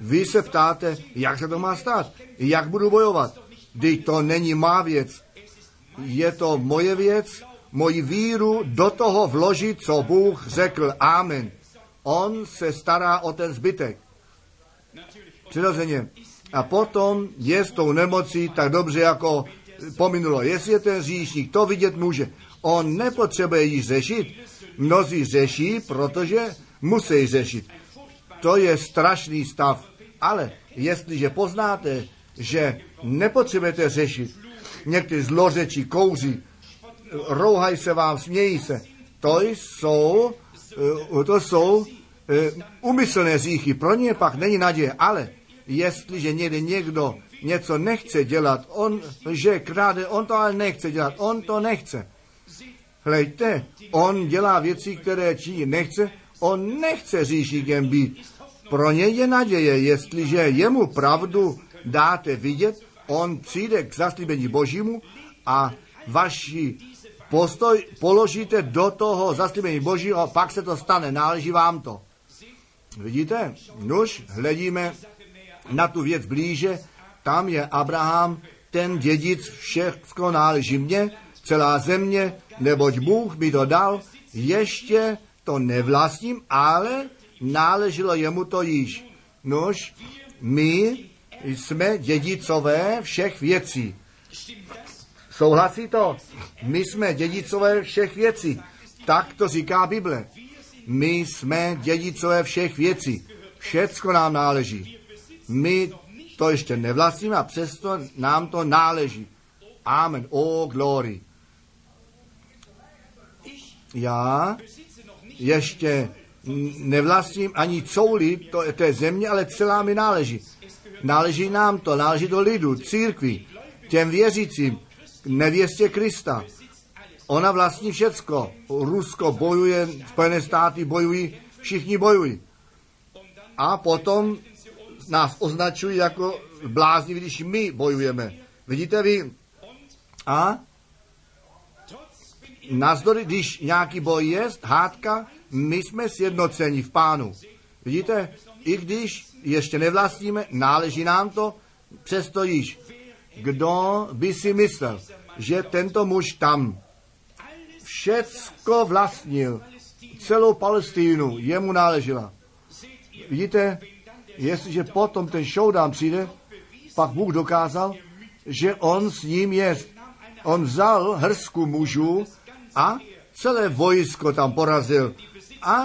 Vy se ptáte, jak se to má stát, jak budu bojovat. Když to není má věc, je to moje věc, moji víru do toho vložit, co Bůh řekl. Amen. On se stará o ten zbytek. Přirozeně. A potom je s tou nemocí tak dobře jako pominulo. Jestli je ten říšník, to vidět může. On nepotřebuje ji řešit. Mnozí řeší, protože musí řešit. To je strašný stav. Ale jestliže poznáte, že nepotřebujete řešit, někteří zlořečí, kouří, rouhají se vám, smějí se, to jsou, eh, to jsou umyslné eh, říchy. Pro ně pak není naděje. Ale jestliže někde někdo něco nechce dělat, on že kráde, on to ale nechce dělat, on to nechce. Hlejte, on dělá věci, které činí nechce, on nechce říšíkem být. Pro ně je naděje, jestliže jemu pravdu dáte vidět, on přijde k zaslíbení Božímu a vaši postoj položíte do toho zaslíbení Božího pak se to stane, náleží vám to. Vidíte? Nuž, hledíme na tu věc blíže, tam je Abraham, ten dědic, všechno náleží mně, celá země, neboť Bůh mi to dal, ještě to nevlastním, ale náleželo jemu to již. Nož, my jsme dědicové všech věcí. Souhlasí to? My jsme dědicové všech věcí. Tak to říká Bible. My jsme dědicové všech věcí. Všecko nám náleží. My to ještě nevlastníme a přesto nám to náleží. Amen. O glory. Já ještě nevlastním ani couli to, té země, ale celá mi náleží. Náleží nám to, náleží do lidu, církvi, těm věřícím, nevěstě Krista. Ona vlastní všecko. Rusko bojuje, Spojené státy bojují, všichni bojují. A potom nás označují jako blázni, když my bojujeme. Vidíte vy? A nazdory, když nějaký boj je, hádka, my jsme sjednoceni v pánu. Vidíte, i když ještě nevlastníme, náleží nám to, přesto již. Kdo by si myslel, že tento muž tam všecko vlastnil, celou Palestínu jemu náležela. Vidíte, jestliže potom ten showdown přijde, pak Bůh dokázal, že on s ním je. On vzal hrsku mužů a celé vojsko tam porazil a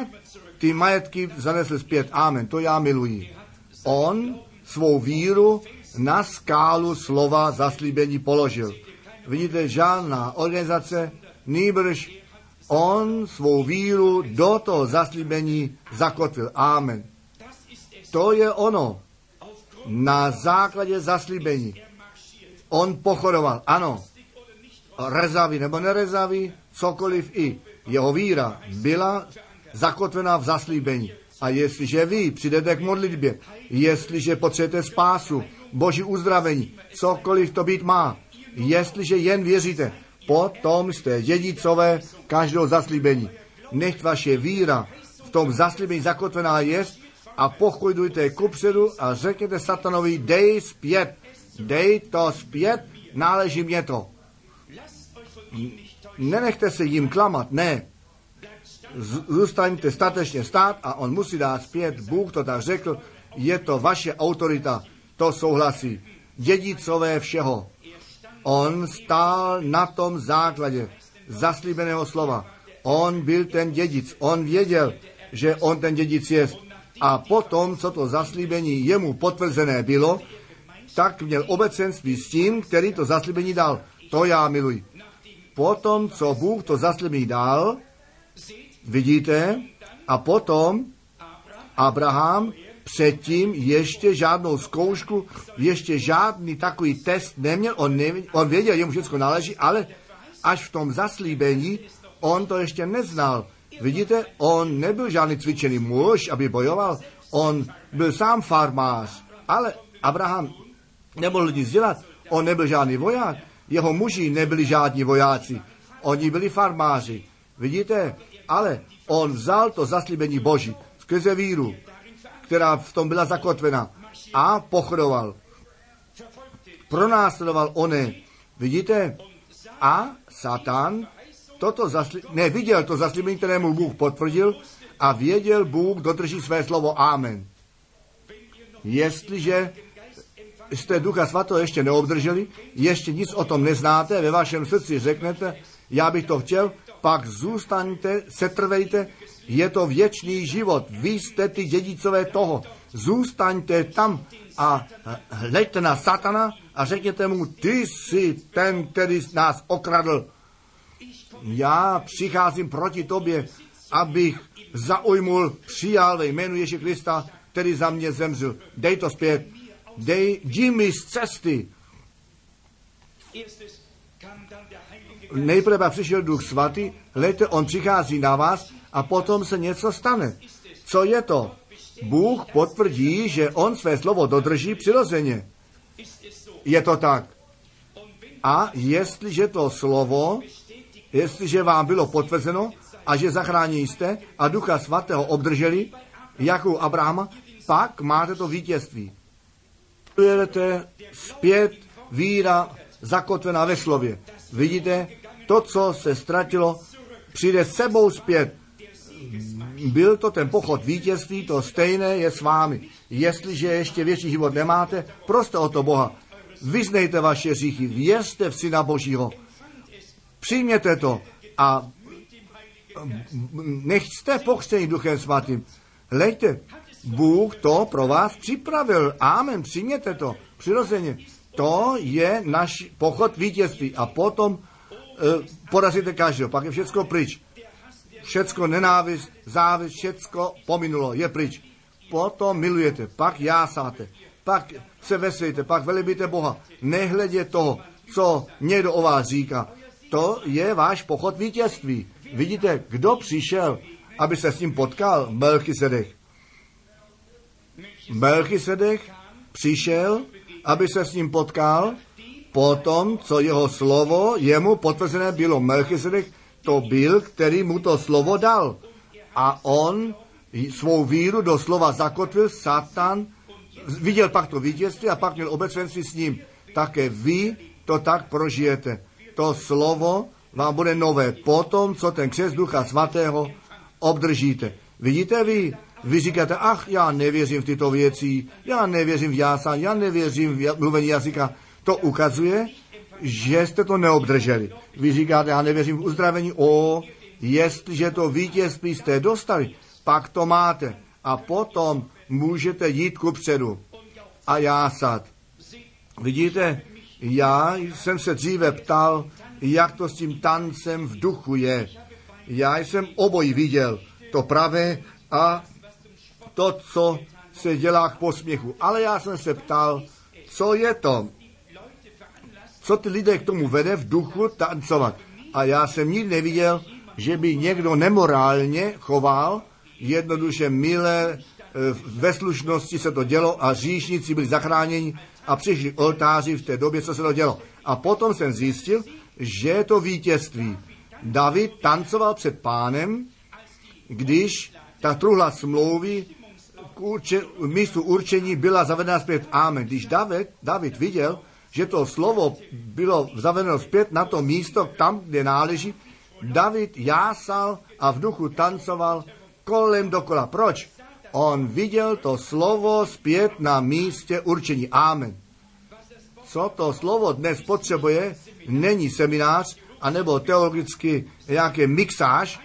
ty majetky zanesl zpět. Amen, to já miluji. On svou víru na skálu slova zaslíbení položil. Vidíte, žádná organizace, nýbrž on svou víru do toho zaslíbení zakotvil. Amen. To je ono. Na základě zaslíbení. On pochodoval. Ano. Rezavý nebo nerezavý, cokoliv i. Jeho víra byla zakotvená v zaslíbení. A jestliže vy přijdete k modlitbě, jestliže potřebujete spásu, boží uzdravení, cokoliv to být má, jestliže jen věříte, potom jste dědicové každého zaslíbení. Nech vaše víra v tom zaslíbení zakotvená jest a pochodujte kupředu a řekněte satanovi, dej zpět, dej to zpět, náleží mě to. Nenechte se jim klamat, ne. Zůstaňte statečně stát a on musí dát zpět. Bůh to tak řekl, je to vaše autorita, to souhlasí. Dědicové všeho. On stál na tom základě zaslíbeného slova. On byl ten dědic. On věděl, že on ten dědic je. A potom, co to zaslíbení jemu potvrzené bylo, tak měl obecenství s tím, který to zaslíbení dal. To já miluji. Potom, co Bůh to zaslíbení dal, vidíte, a potom Abraham předtím ještě žádnou zkoušku, ještě žádný takový test neměl, on, nevěděl, on věděl, jemu všechno náleží, ale až v tom zaslíbení on to ještě neznal. Vidíte, on nebyl žádný cvičený muž, aby bojoval, on byl sám farmář, ale Abraham nemohl nic dělat, on nebyl žádný voják, jeho muži nebyli žádní vojáci, oni byli farmáři. Vidíte, ale on vzal to zaslíbení Boží skrze víru, která v tom byla zakotvena a pochoroval. Pronásledoval one. Vidíte? A Satan toto zasli- ne, viděl to zaslíbení, kterému Bůh potvrdil a věděl Bůh dodrží své slovo Amen. Jestliže jste Ducha Svatého ještě neobdrželi, ještě nic o tom neznáte, ve vašem srdci řeknete, já bych to chtěl, pak zůstaňte, setrvejte, je to věčný život, vy jste ty dědicové toho, zůstaňte tam a hleďte na satana a řekněte mu, ty jsi ten, který nás okradl. Já přicházím proti tobě, abych zaujmul, přijal ve jménu Ježíše Krista, který za mě zemřel. Dej to zpět. Dej, mi z cesty. Nejprve přišel Duch Svatý, lete, on přichází na vás a potom se něco stane. Co je to? Bůh potvrdí, že on své slovo dodrží přirozeně. Je to tak. A jestliže to slovo, jestliže vám bylo potvrzeno a že zachrání jste a Ducha Svatého obdrželi, jako Abrahama, pak máte to vítězství. Jedete zpět víra zakotvená ve slově. Vidíte, to, co se ztratilo, přijde sebou zpět. Byl to ten pochod vítězství, to stejné je s vámi. Jestliže ještě větší život nemáte, proste o to Boha. Vyznejte vaše říchy, věřte v Syna Božího. Přijměte to a nechcete pokřtění Duchem Svatým. Lejte, Bůh to pro vás připravil. Amen, přijměte to, přirozeně. To je náš pochod vítězství. A potom e, porazíte každého. Pak je všecko pryč. Všecko nenávist, závist, všecko pominulo, je pryč. Potom milujete, pak jásáte, pak se veselíte, pak velibíte Boha. Nehledě toho, co někdo o vás říká. To je váš pochod vítězství. Vidíte, kdo přišel, aby se s ním potkal? Melchisedech. Melchisedech přišel, aby se s ním potkal, potom, co jeho slovo jemu potvrzené bylo Melchisedech, to byl, který mu to slovo dal. A on svou víru do slova zakotvil, Satan viděl pak to vítězství a pak měl obecenství s ním. Také vy to tak prožijete. To slovo vám bude nové potom, co ten křes Ducha Svatého obdržíte. Vidíte vy, vy říkáte, ach, já nevěřím v tyto věci, já nevěřím v jásání, já nevěřím v mluvení jazyka. To ukazuje, že jste to neobdrželi. Vy říkáte, já nevěřím v uzdravení. O, jestliže to vítězství jste dostali, pak to máte. A potom můžete jít ku předu a jásat. Vidíte, já jsem se dříve ptal, jak to s tím tancem v duchu je. Já jsem obojí viděl, to pravé a to, co se dělá k posměchu. Ale já jsem se ptal, co je to? Co ty lidé k tomu vede v duchu tancovat? A já jsem nikdy neviděl, že by někdo nemorálně choval, jednoduše milé, ve slušnosti se to dělo a říšníci byli zachráněni a přišli oltáři v té době, co se to dělo. A potom jsem zjistil, že je to vítězství. David tancoval před pánem, když ta truhla smlouvy k urče, místu určení byla zavedena zpět. Amen. Když David, David viděl, že to slovo bylo zavedeno zpět na to místo, tam, kde náleží, David jásal a v duchu tancoval kolem dokola. Proč? On viděl to slovo zpět na místě určení. Amen. Co to slovo dnes potřebuje, není seminář, anebo teologicky nějaký mixáž,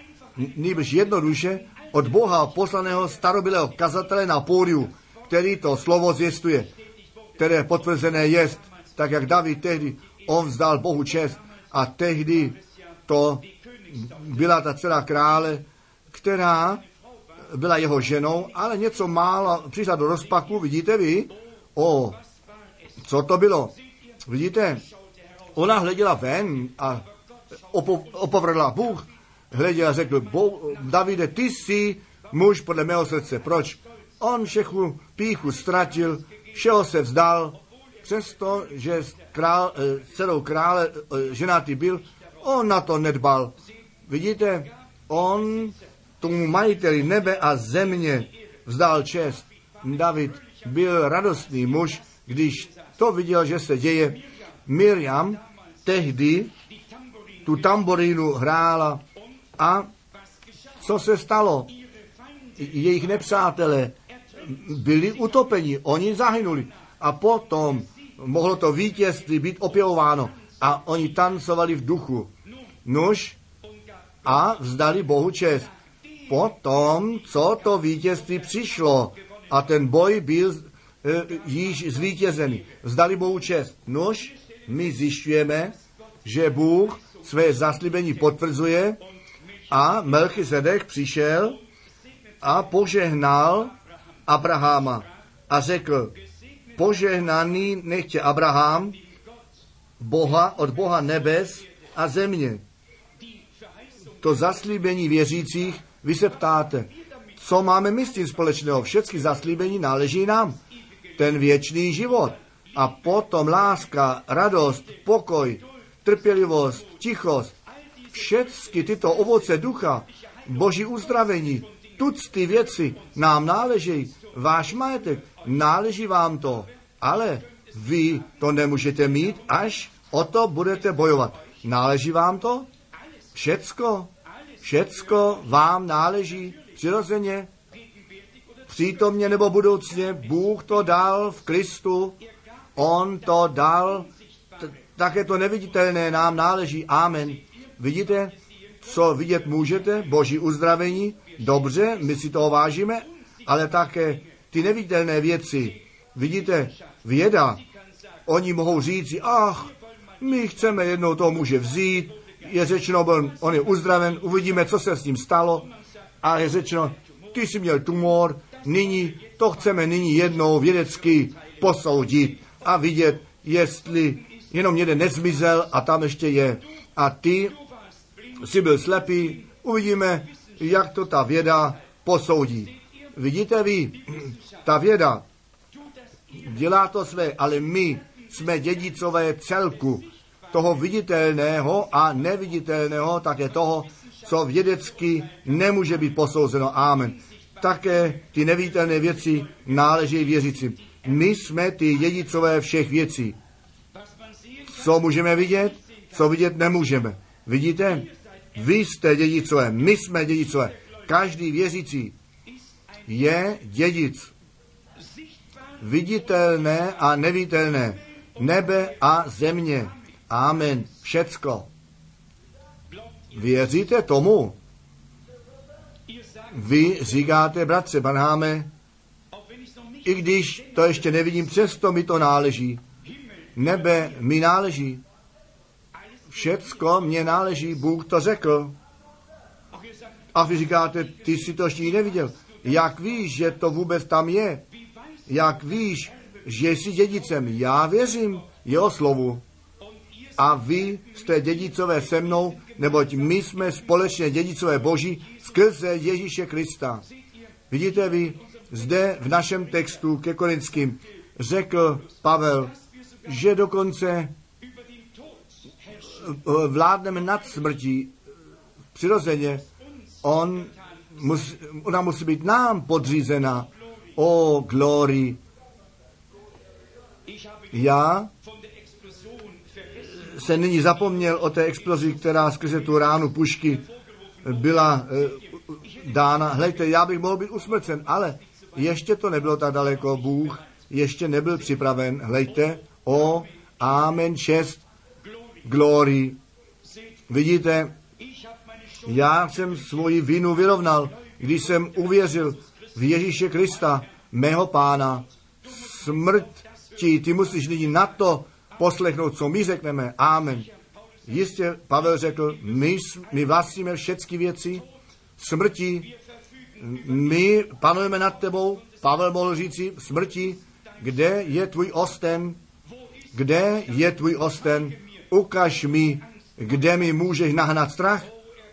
nýbrž jednoduše od Boha poslaného starobilého kazatele na pódiu, který to slovo zjistuje, které potvrzené jest, tak jak David tehdy, on vzdal Bohu čest a tehdy to byla ta dcera krále, která byla jeho ženou, ale něco málo přišla do rozpaku, vidíte vy? O, co to bylo? Vidíte? Ona hleděla ven a opo, opovrdla Bůh, hleděl a řekl, Davide, ty jsi muž podle mého srdce. Proč? On všechnu píchu ztratil, všeho se vzdal, přesto, že král, eh, dcerou krále eh, ženatý byl, on na to nedbal. Vidíte, on tomu majiteli nebe a země vzdal čest. David byl radostný muž, když to viděl, že se děje. Miriam tehdy tu tamborínu hrála a co se stalo? Jejich nepřátelé byli utopeni, oni zahynuli. A potom mohlo to vítězství být opěvováno. A oni tancovali v duchu. Nuž a vzdali Bohu čest. Potom, co to vítězství přišlo a ten boj byl e, již zvítězený. Vzdali Bohu čest. Nuž, my zjišťujeme, že Bůh své zaslíbení potvrzuje a Melchizedek přišel a požehnal Abraháma a řekl, požehnaný nechtě Abraham, Boha, od Boha nebes a země. To zaslíbení věřících, vy se ptáte, co máme my s tím společného? Všechny zaslíbení náleží nám. Ten věčný život. A potom láska, radost, pokoj, trpělivost, tichost, všechny tyto ovoce ducha, boží uzdravení, tucty věci nám náleží. Váš majetek, náleží vám to, ale vy to nemůžete mít, až o to budete bojovat. Náleží vám to? Všecko? Všecko vám náleží přirozeně, přítomně nebo budoucně. Bůh to dal v Kristu, On to dal, t- také to neviditelné nám náleží. Amen. Vidíte, co vidět můžete? Boží uzdravení. Dobře, my si to vážíme, ale také ty neviditelné věci. Vidíte, věda, oni mohou říct, ach, my chceme jednou toho muže vzít, je řečeno, on je uzdraven, uvidíme, co se s ním stalo, a je řečeno, ty jsi měl tumor, nyní, to chceme nyní jednou vědecky posoudit a vidět, jestli jenom jeden nezmizel a tam ještě je. A ty jsi byl slepý, uvidíme, jak to ta věda posoudí. Vidíte vy, ta věda dělá to své, ale my jsme dědicové celku toho viditelného a neviditelného, také toho, co vědecky nemůže být posouzeno. Amen. Také ty neviditelné věci náleží věřícím. My jsme ty dědicové všech věcí. Co můžeme vidět, co vidět nemůžeme. Vidíte? Vy jste dědicové, my jsme dědicové. Každý věřící je dědic. Viditelné a neviditelné. Nebe a země. Amen. Všecko. Věříte tomu? Vy říkáte, bratře Banháme, i když to ještě nevidím, přesto mi to náleží. Nebe mi náleží. Všecko mě náleží, Bůh to řekl. A vy říkáte, ty si to ještě neviděl. Jak víš, že to vůbec tam je? Jak víš, že jsi dědicem? Já věřím jeho slovu. A vy jste dědicové se mnou, neboť my jsme společně dědicové Boží skrze Ježíše Krista. Vidíte vy, zde v našem textu ke Korinským řekl Pavel, že dokonce Eh, eh, vládneme nad smrtí přirozeně, on mus, ona musí být nám podřízena. O glory. Já se nyní zapomněl o té explozi, která skrze tu ránu pušky byla e, dána. Hlejte, já bych mohl být usmrcen, ale ještě to nebylo tak daleko. Bůh ještě nebyl připraven. Hlejte, o Amen 6 glorii. Vidíte, já jsem svoji vinu vyrovnal, když jsem uvěřil v Ježíše Krista, mého pána. Smrti, ty musíš nyní na to poslechnout, co my řekneme. Amen. Jistě Pavel řekl, my, my vlastníme všechny věci, smrti, my panujeme nad tebou. Pavel mohl říci, smrti, kde je tvůj osten? Kde je tvůj osten? Ukaž mi, kde mi můžeš nahnat strach.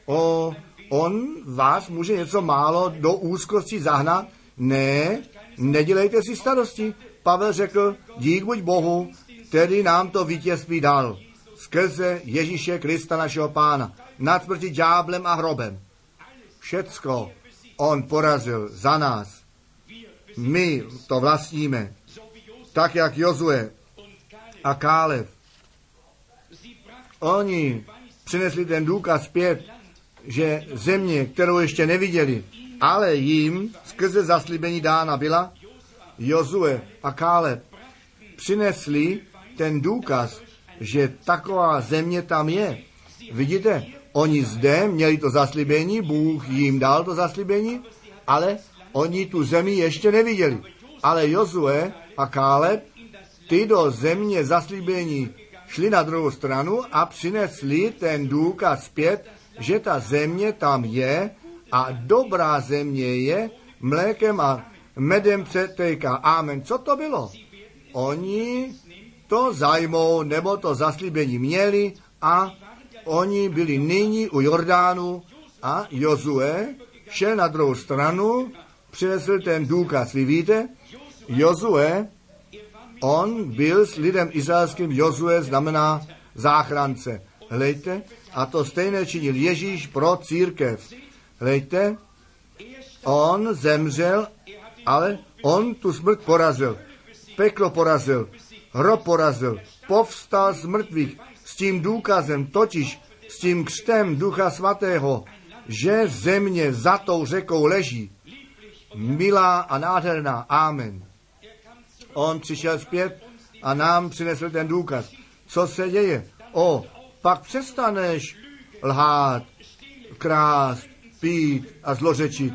O, on vás může něco málo do úzkosti zahnat? Ne, nedělejte si starosti. Pavel řekl, dík buď Bohu, který nám to vítězství dal. Skrze Ježíše Krista našeho pána. Nad smrti dňáblem a hrobem. Všecko on porazil za nás. My to vlastníme. Tak jak Jozue a Kálev. Oni přinesli ten důkaz zpět, že země, kterou ještě neviděli, ale jim skrze zaslíbení dána byla, Jozue a Kálev přinesli ten důkaz, že taková země tam je. Vidíte, oni zde měli to zaslíbení, Bůh jim dal to zaslíbení, ale oni tu zemi ještě neviděli. Ale Jozue a Káleb, ty do země zaslíbení šli na druhou stranu a přinesli ten důkaz zpět, že ta země tam je a dobrá země je, mlékem a medem přetéká. Amen. Co to bylo? Oni to zajmou, nebo to zaslíbení měli a oni byli nyní u Jordánu a Jozue šel na druhou stranu, přinesl ten důkaz. Vy víte, Jozue, on byl s lidem izraelským, Jozue znamená záchrance. Hlejte, a to stejné činil Ježíš pro církev. Hlejte, on zemřel, ale on tu smrt porazil. Peklo porazil, hrob porazil, povstal z mrtvých s tím důkazem, totiž s tím křtem Ducha Svatého, že země za tou řekou leží. Milá a nádherná. Amen. On přišel zpět a nám přinesl ten důkaz. Co se děje? O, pak přestaneš lhát, krást, pít a zlořečit.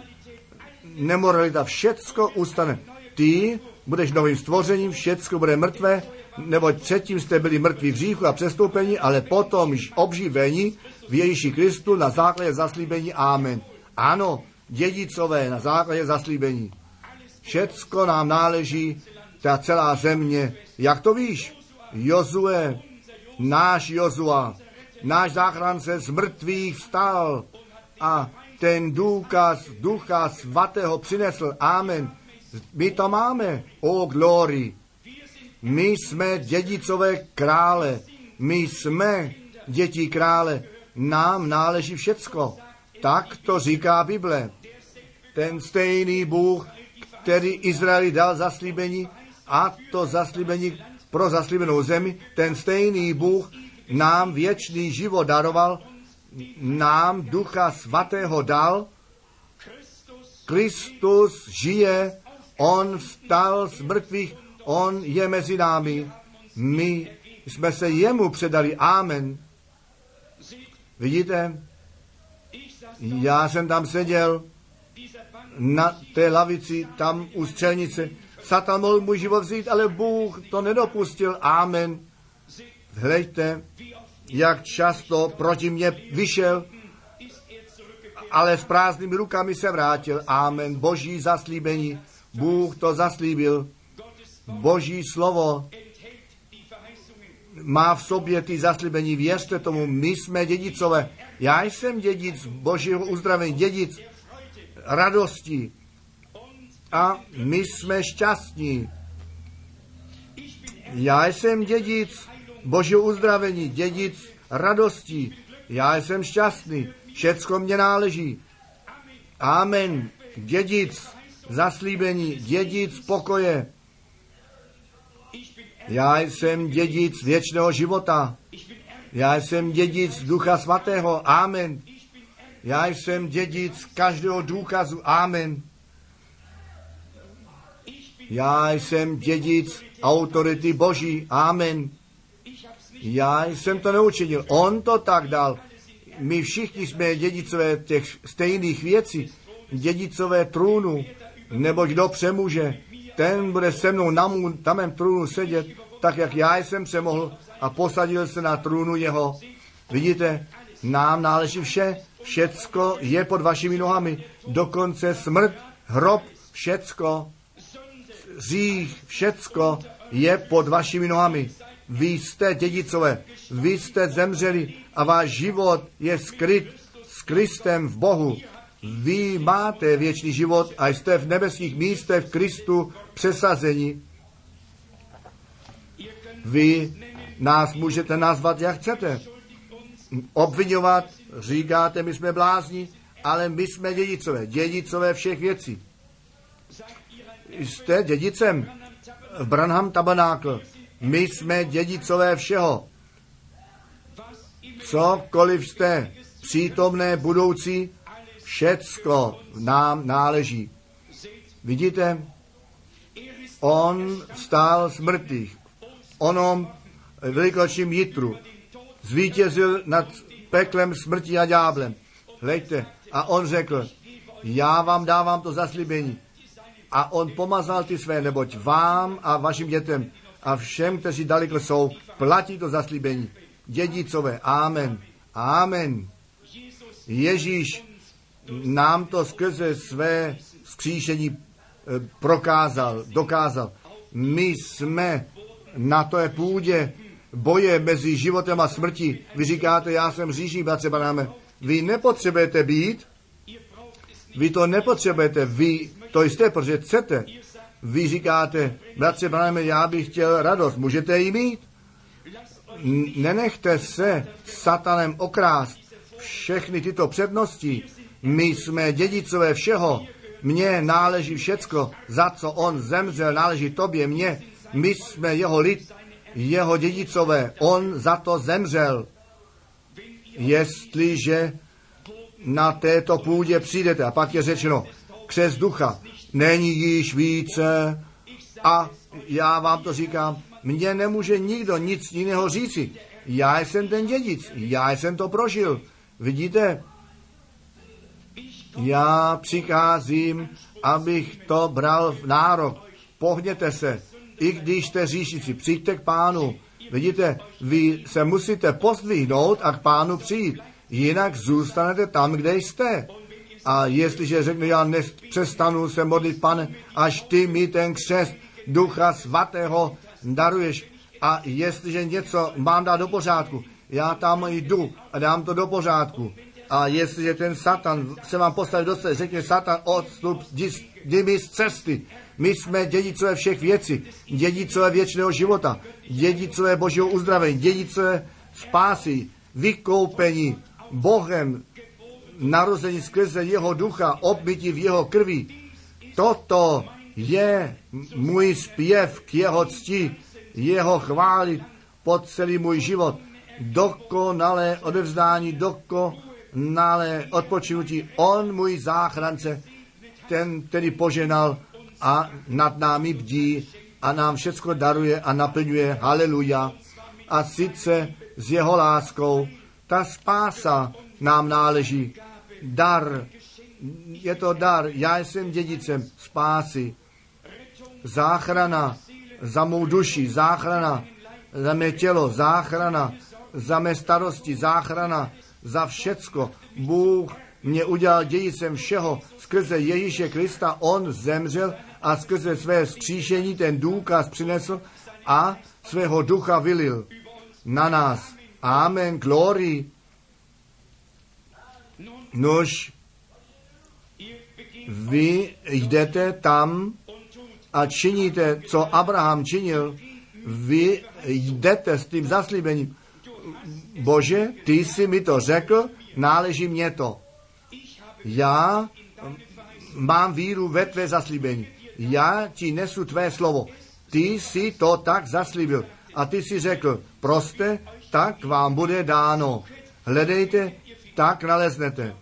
Nemoralita, všecko ustane. Ty budeš novým stvořením, všecko bude mrtvé, neboť předtím jste byli mrtví v hříchu a přestoupení, ale potom obživení v Ježíši Kristu na základě zaslíbení. Amen. Ano, dědicové na základě zaslíbení. Všecko nám náleží, ta celá země. Jak to víš? Jozue, náš Jozua, náš záchránce z mrtvých vstal a ten důkaz Ducha Svatého přinesl. Amen. My to máme. O glory. My jsme dědicové krále. My jsme děti krále. Nám náleží všecko. Tak to říká Bible. Ten stejný Bůh, který Izraeli dal zaslíbení a to zaslíbení pro zaslíbenou zemi, ten stejný Bůh nám věčný život daroval, nám ducha svatého dal, Kristus žije, on vstal z mrtvých, on je mezi námi. My jsme se jemu předali. Amen. Vidíte? Já jsem tam seděl na té lavici, tam u střelnice. Satan mohl můj život vzít, ale Bůh to nedopustil. Amen. Hleďte, jak často proti mně vyšel, ale s prázdnými rukami se vrátil. Amen. Boží zaslíbení. Bůh to zaslíbil. Boží slovo má v sobě ty zaslíbení. Věřte tomu, my jsme dědicové. Já jsem dědic Božího uzdravení, dědic radosti. A my jsme šťastní. Já jsem dědic Božího uzdravení, dědic radosti. Já jsem šťastný. Všecko mě náleží. Amen. Dědic zaslíbení, dědic pokoje. Já jsem dědic věčného života. Já jsem dědic Ducha Svatého. Amen. Já jsem dědic každého důkazu. Amen. Já jsem dědic autority Boží. Amen. Já jsem to neučinil. On to tak dal. My všichni jsme dědicové těch stejných věcí, dědicové trůnu, nebo kdo přemůže, ten bude se mnou na, mů, na mém trůnu sedět, tak jak já jsem přemohl a posadil se na trůnu jeho. Vidíte, nám náleží vše, všecko je pod vašimi nohami, dokonce smrt, hrob, všecko, řích, všecko je pod vašimi nohami. Vy jste dědicové, vy jste zemřeli a váš život je skryt s Kristem v Bohu. Vy máte věčný život a jste v nebeských místech v Kristu přesazení. Vy nás můžete nazvat, jak chcete. Obvinovat, říkáte, my jsme blázni, ale my jsme dědicové, dědicové všech věcí. Jste dědicem v Branham tabernákl. My jsme dědicové všeho. Cokoliv jste, přítomné, budoucí, všecko nám náleží. Vidíte, on stál z mrtvých. Onom velikočním jitru zvítězil nad peklem smrti a ďáblem. Hleďte, a on řekl, já vám dávám to zaslíbení. A on pomazal ty své, neboť vám a vašim dětem a všem, kteří daleko jsou, platí to zaslíbení. Dědicové, amen, amen. Ježíš nám to skrze své skříšení eh, prokázal, dokázal. My jsme na té půdě boje mezi životem a smrtí. Vy říkáte, já jsem říšný, bratře Banáme. Vy nepotřebujete být, vy to nepotřebujete, vy to jste, protože chcete. Vy říkáte, bratře Banáme, já bych chtěl radost, můžete ji mít? Nenechte se satanem okrást všechny tyto přednosti. My jsme dědicové všeho. Mně náleží všecko, za co on zemřel, náleží tobě, mně. My jsme jeho lid, jeho dědicové. On za to zemřel. Jestliže na této půdě přijdete, a pak je řečeno, křes ducha, není již více, a já vám to říkám, mně nemůže nikdo nic jiného říci. Já jsem ten dědic, já jsem to prožil. Vidíte, já přicházím, abych to bral v nárok. Pohněte se, i když jste říšici, přijďte k pánu. Vidíte, vy se musíte pozdvihnout a k pánu přijít, jinak zůstanete tam, kde jste. A jestliže řekne, já přestanu se modlit, pane, až ty mi ten křest ducha svatého daruješ. A jestliže něco mám dát do pořádku, já tam jdu a dám to do pořádku. A jestliže ten Satan se vám postaví do cesty, řekne Satan, odstup, jdi mi z cesty. My jsme dědicové všech věcí, dědicové věčného života, dědicové božího uzdravení, dědicové spásy, vykoupení Bohem, narození skrze jeho ducha, obmytí v jeho krvi. Toto je můj zpěv k jeho cti, jeho chválit po celý můj život. Dokonalé odevzdání, dokonalé odpočinutí. On, můj záchrance, ten, který poženal a nad námi bdí a nám všecko daruje a naplňuje. Haleluja. A sice s jeho láskou ta spása nám náleží. Dar. Je to dar. Já jsem dědicem spásy. Záchrana za mou duši, záchrana za mé tělo, záchrana za mé starosti, záchrana za všecko. Bůh mě udělal dědicem všeho skrze Ježíše Krista. On zemřel a skrze své skříšení ten důkaz přinesl a svého ducha vylil na nás. Amen, glory. Nož, vy jdete tam a činíte, co Abraham činil, vy jdete s tím zaslíbením. Bože, ty jsi mi to řekl, náleží mě to. Já mám víru ve tvé zaslíbení já ti nesu tvé slovo. Ty si to tak zaslíbil a ty si řekl, proste, tak vám bude dáno. Hledejte, tak naleznete.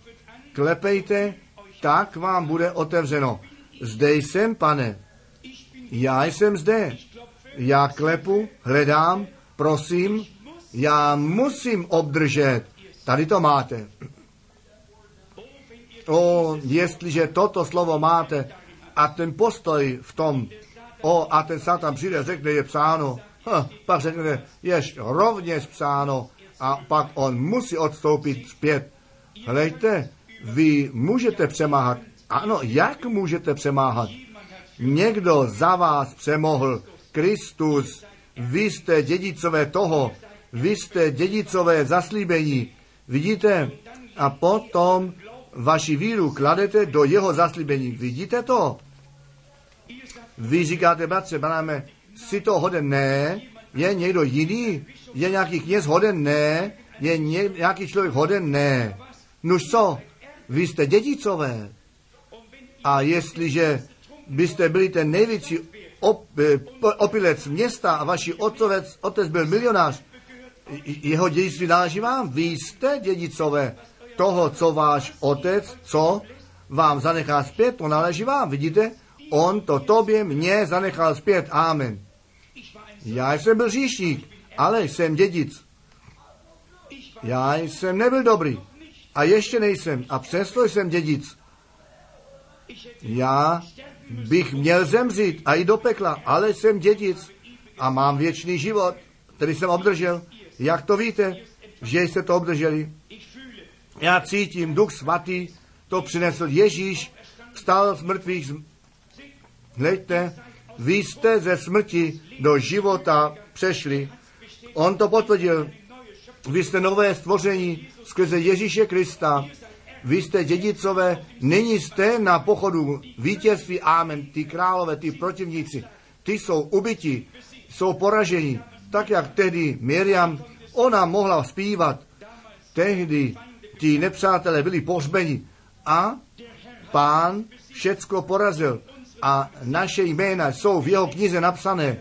Klepejte, tak vám bude otevřeno. Zde jsem, pane. Já jsem zde. Já klepu, hledám, prosím, já musím obdržet. Tady to máte. O, jestliže toto slovo máte, a ten postoj v tom, o, a ten satan přijde, řekne, je psáno, ha, pak řekne, je rovněž psáno, a pak on musí odstoupit zpět. Hlejte, vy můžete přemáhat. Ano, jak můžete přemáhat? Někdo za vás přemohl. Kristus, vy jste dědicové toho, vy jste dědicové zaslíbení. Vidíte? A potom vaši víru kladete do jeho zaslíbení. Vidíte to? Vy říkáte, bratře, banáme, si to hoden? Ne. Je někdo jiný? Je nějaký kněz hoden? Ne. Je nějaký člověk hoden? Ne. Nuž co? Vy jste dědicové. A jestliže byste byli ten největší op, eh, opilec města a vaši otec, otec byl milionář, jeho dědictví náleží vám. Vy jste dědicové toho, co váš otec, co vám zanechá zpět, to náleží vám. Vidíte? On to tobě, mě zanechal zpět. Amen. Já jsem byl říšník, ale jsem dědic. Já jsem nebyl dobrý. A ještě nejsem. A přesto jsem dědic. Já bych měl zemřít a jít do pekla, ale jsem dědic a mám věčný život, který jsem obdržel. Jak to víte, že jste to obdrželi? Já cítím, Duch Svatý to přinesl Ježíš, vstal z mrtvých. Hleďte, vy jste ze smrti do života přešli. On to potvrdil. Vy jste nové stvoření skrze Ježíše Krista. Vy jste dědicové, nyní jste na pochodu vítězství. Amen. Ty králové, ty protivníci, ty jsou ubyti, jsou poraženi. Tak jak tehdy Miriam, ona mohla zpívat. Tehdy ti nepřátelé byli pohřbeni a pán všecko porazil a naše jména jsou v jeho knize napsané.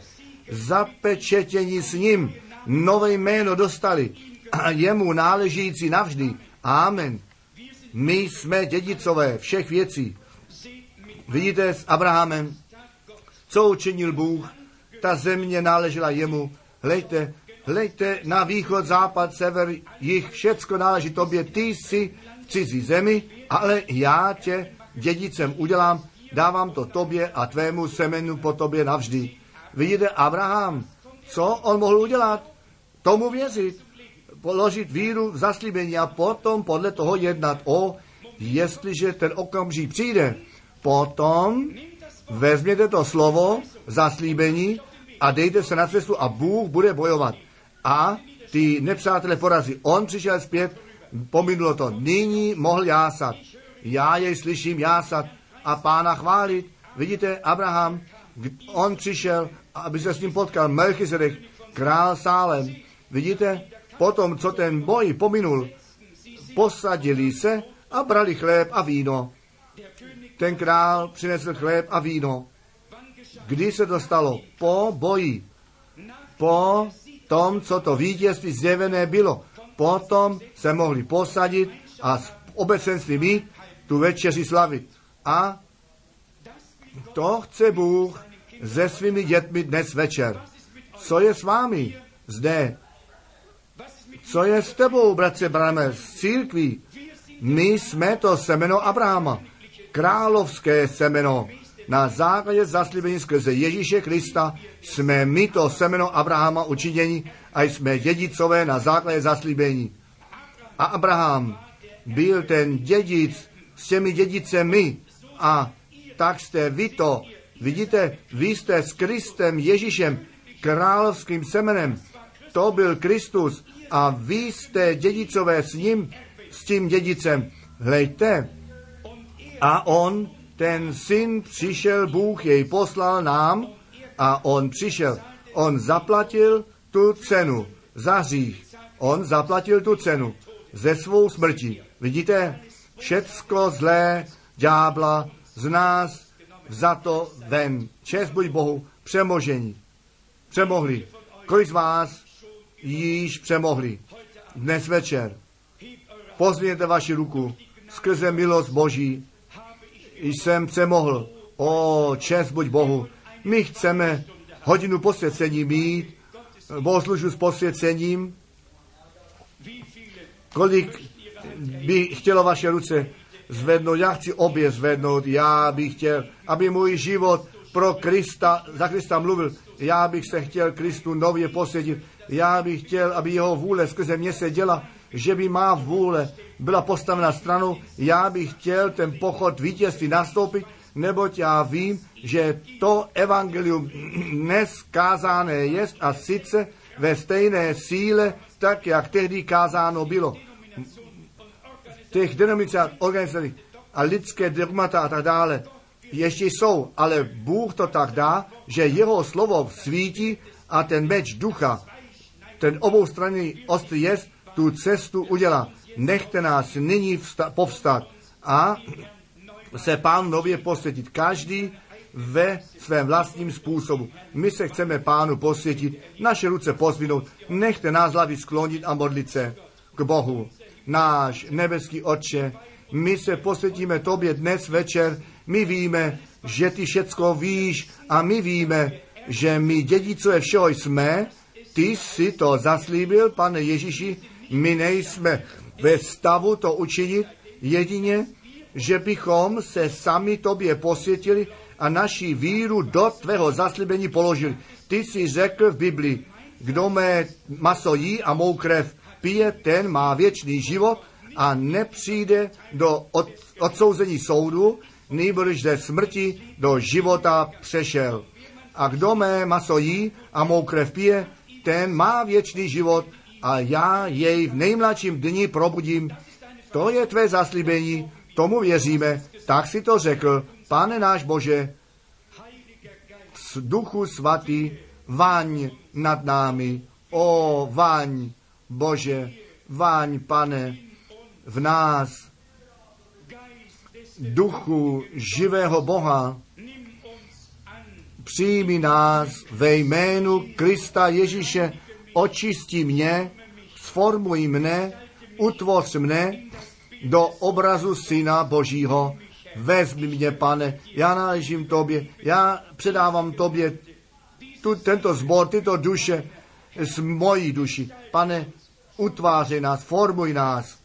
Zapečetění s ním nové jméno dostali a jemu náležící navždy. Amen. My jsme dědicové všech věcí. Vidíte s Abrahamem, co učinil Bůh, ta země náležela jemu. Hlejte, hlejte na východ, západ, sever, jich, všecko náleží tobě. Ty jsi v cizí zemi, ale já tě dědicem udělám, dávám to tobě a tvému semenu po tobě navždy. Vidíte, Abraham, co on mohl udělat? Tomu věřit položit víru v zaslíbení a potom podle toho jednat. O, jestliže ten okamžik přijde, potom vezměte to slovo zaslíbení a dejte se na cestu a Bůh bude bojovat. A ty nepřátelé porazí. On přišel zpět, pominulo to. Nyní mohl jásat. Já jej slyším jásat a pána chválit. Vidíte, Abraham, on přišel, aby se s ním potkal Melchizedek, král Sálem. Vidíte, potom, co ten boj pominul, posadili se a brali chléb a víno. Ten král přinesl chléb a víno. Kdy se to stalo? Po boji. Po tom, co to vítězství zjevené bylo. Potom se mohli posadit a s obecenství mít tu večeři slavit. A to chce Bůh se svými dětmi dnes večer. Co je s vámi zde co je s tebou, bratře Brame, z církví? My jsme to semeno Abrahama, královské semeno. Na základě zaslíbení skrze Ježíše Krista jsme my to semeno Abrahama učiněni a jsme dědicové na základě zaslíbení. A Abraham byl ten dědic s těmi dědicemi a tak jste vy to. Vidíte, vy jste s Kristem Ježíšem, královským semenem. To byl Kristus a vy jste dědicové s ním, s tím dědicem. Hlejte. A on, ten syn, přišel, Bůh jej poslal nám a on přišel. On zaplatil tu cenu za hřích. On zaplatil tu cenu ze svou smrti. Vidíte, všecko zlé ďábla z nás za to ven. Čest buď Bohu, přemožení. Přemohli. Kolik z vás již přemohli. Dnes večer pozvěte vaši ruku skrze milost Boží. Jsem přemohl. O, čest buď Bohu. My chceme hodinu posvěcení mít, bohoslužbu s posvěcením. Kolik by chtělo vaše ruce zvednout, já chci obě zvednout, já bych chtěl, aby můj život pro Krista, za Krista mluvil. Já bych se chtěl Kristu nově posvětit. Já bych chtěl, aby jeho vůle skrze mě se děla, že by má vůle byla postavena stranou. Já bych chtěl ten pochod vítězství nastoupit, neboť já vím, že to evangelium dnes kázané je a sice ve stejné síle, tak jak tehdy kázáno bylo. Těch denominací organizací a lidské dogmata a tak dále ještě jsou, ale Bůh to tak dá, že jeho slovo svítí a ten meč ducha, ten oboustranný ostrý jest, tu cestu udělá. Nechte nás nyní vsta- povstat a se pán nově posvětit. Každý ve svém vlastním způsobu. My se chceme pánu posvětit, naše ruce pozvinout, nechte nás hlavy sklonit a modlit se k Bohu. Náš nebeský Otče, my se posvětíme tobě dnes večer, my víme, že ty všecko víš a my víme, že my dědicové všeho jsme, ty si to zaslíbil, pane Ježíši, my nejsme ve stavu to učinit, jedině, že bychom se sami tobě posvětili a naši víru do tvého zaslíbení položili. Ty jsi řekl v Biblii, kdo mé maso jí a mou krev pije, ten má věčný život a nepřijde do od, odsouzení soudu, nýbrž ze smrti do života přešel. A kdo mé maso jí a mou krev pije, ten má věčný život a já jej v nejmladším dni probudím. To je tvé zaslíbení, tomu věříme, tak si to řekl, pane náš Bože, duchu svatý, vaň nad námi, o vaň, Bože, vaň, pane, v nás, duchu živého Boha, přijmi nás ve jménu Krista Ježíše, očisti mě, sformuj mne, utvoř mne do obrazu Syna Božího. Vezmi mě, pane, já náležím tobě, já předávám tobě tu, tento zbor, tyto duše z mojí duši. Pane, utvářej nás, formuj nás,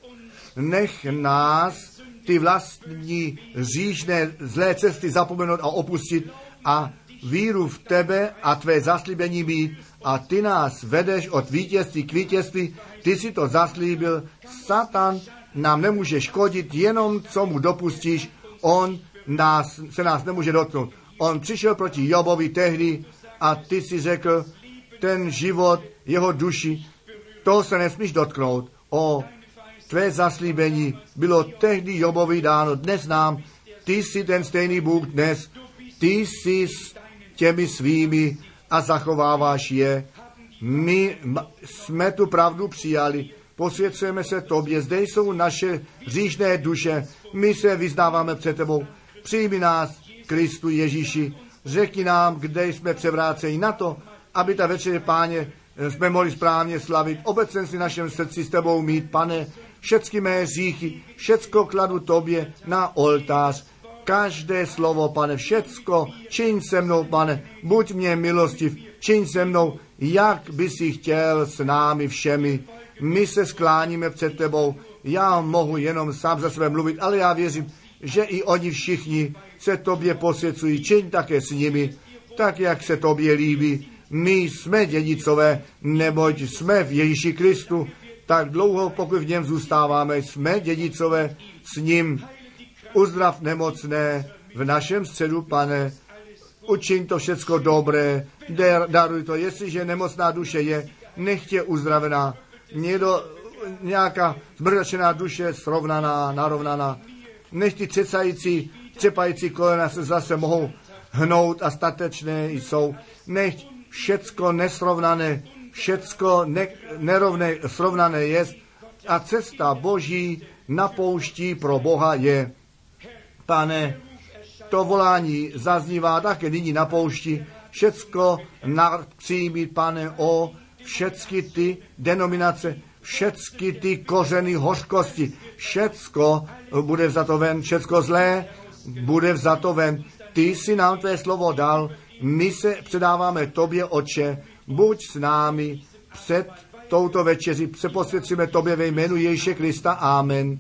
nech nás ty vlastní říšné zlé cesty zapomenout a opustit a víru v tebe a tvé zaslíbení mít a ty nás vedeš od vítězství k vítězství, ty si to zaslíbil, Satan nám nemůže škodit, jenom co mu dopustíš, on nás, se nás nemůže dotknout. On přišel proti Jobovi tehdy a ty si řekl, ten život, jeho duši, to se nesmíš dotknout. O, tvé zaslíbení bylo tehdy Jobovi dáno, dnes nám, ty jsi ten stejný Bůh dnes, ty jsi těmi svými a zachováváš je. My jsme tu pravdu přijali, posvěcujeme se tobě, zde jsou naše říšné duše, my se vyznáváme před tebou. Přijmi nás, Kristu Ježíši, řekni nám, kde jsme převráceni na to, aby ta večeře, páně, jsme mohli správně slavit, obecenství našem srdci s tebou mít, pane, všechny mé říchy, všecko kladu tobě na oltář, každé slovo, pane, všecko, čiň se mnou, pane, buď mě milostiv, čiň se mnou, jak by si chtěl s námi všemi. My se skláníme před tebou, já mohu jenom sám za sebe mluvit, ale já věřím, že i oni všichni se tobě posvěcují, čiň také s nimi, tak jak se tobě líbí. My jsme dědicové, neboť jsme v Ježíši Kristu, tak dlouho, pokud v něm zůstáváme, jsme dědicové s ním. Uzdrav nemocné v našem středu, pane, učiň to všecko dobré, daruj to, jestliže nemocná duše je, nechtě uzdravená, někdo, nějaká zmrdačená duše srovnaná, narovnaná, nech ty třecající, třepající kolena se zase mohou hnout a statečné jsou, nech všecko nesrovnané všecko ne, nerovné, srovnané je. A cesta Boží na pro Boha je. Pane, to volání zaznívá také nyní na poušti. Všecko přijmít, pane, o všecky ty denominace, všecky ty kořeny hořkosti, všecko bude vzato ven, všecko zlé bude vzato ven. Ty si nám tvé slovo dal, my se předáváme tobě, oče, buď s námi před touto večeři, se posvědčíme tobě ve jménu Ježíše Krista. Amen.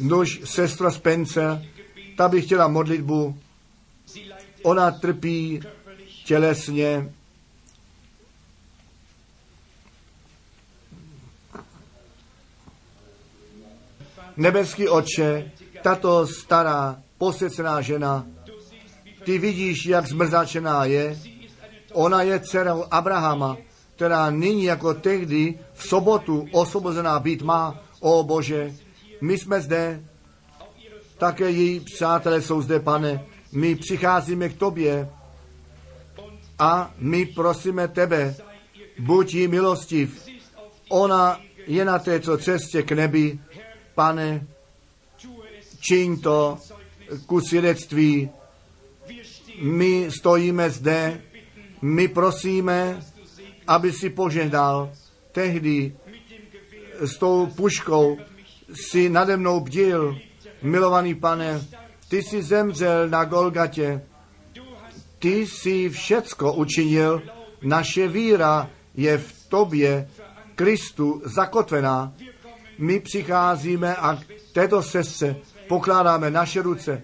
Nož, sestra Spencer, Ta by chtěla modlitbu, ona trpí tělesně, Nebeský oče, tato stará, posvěcená žena, ty vidíš, jak zmrzačená je. Ona je dcerou Abrahama, která nyní jako tehdy v sobotu osvobozená být má. O Bože, my jsme zde, také její přátelé jsou zde, pane. My přicházíme k tobě a my prosíme tebe, buď jí milostiv. Ona je na této cestě k nebi, pane, čiň to ku svědectví. My stojíme zde, my prosíme, aby si požehnal. Tehdy s tou puškou si nade mnou bdil, milovaný pane, ty jsi zemřel na Golgatě, ty jsi všecko učinil, naše víra je v tobě, Kristu, zakotvená. My přicházíme a k této sestře pokládáme naše ruce,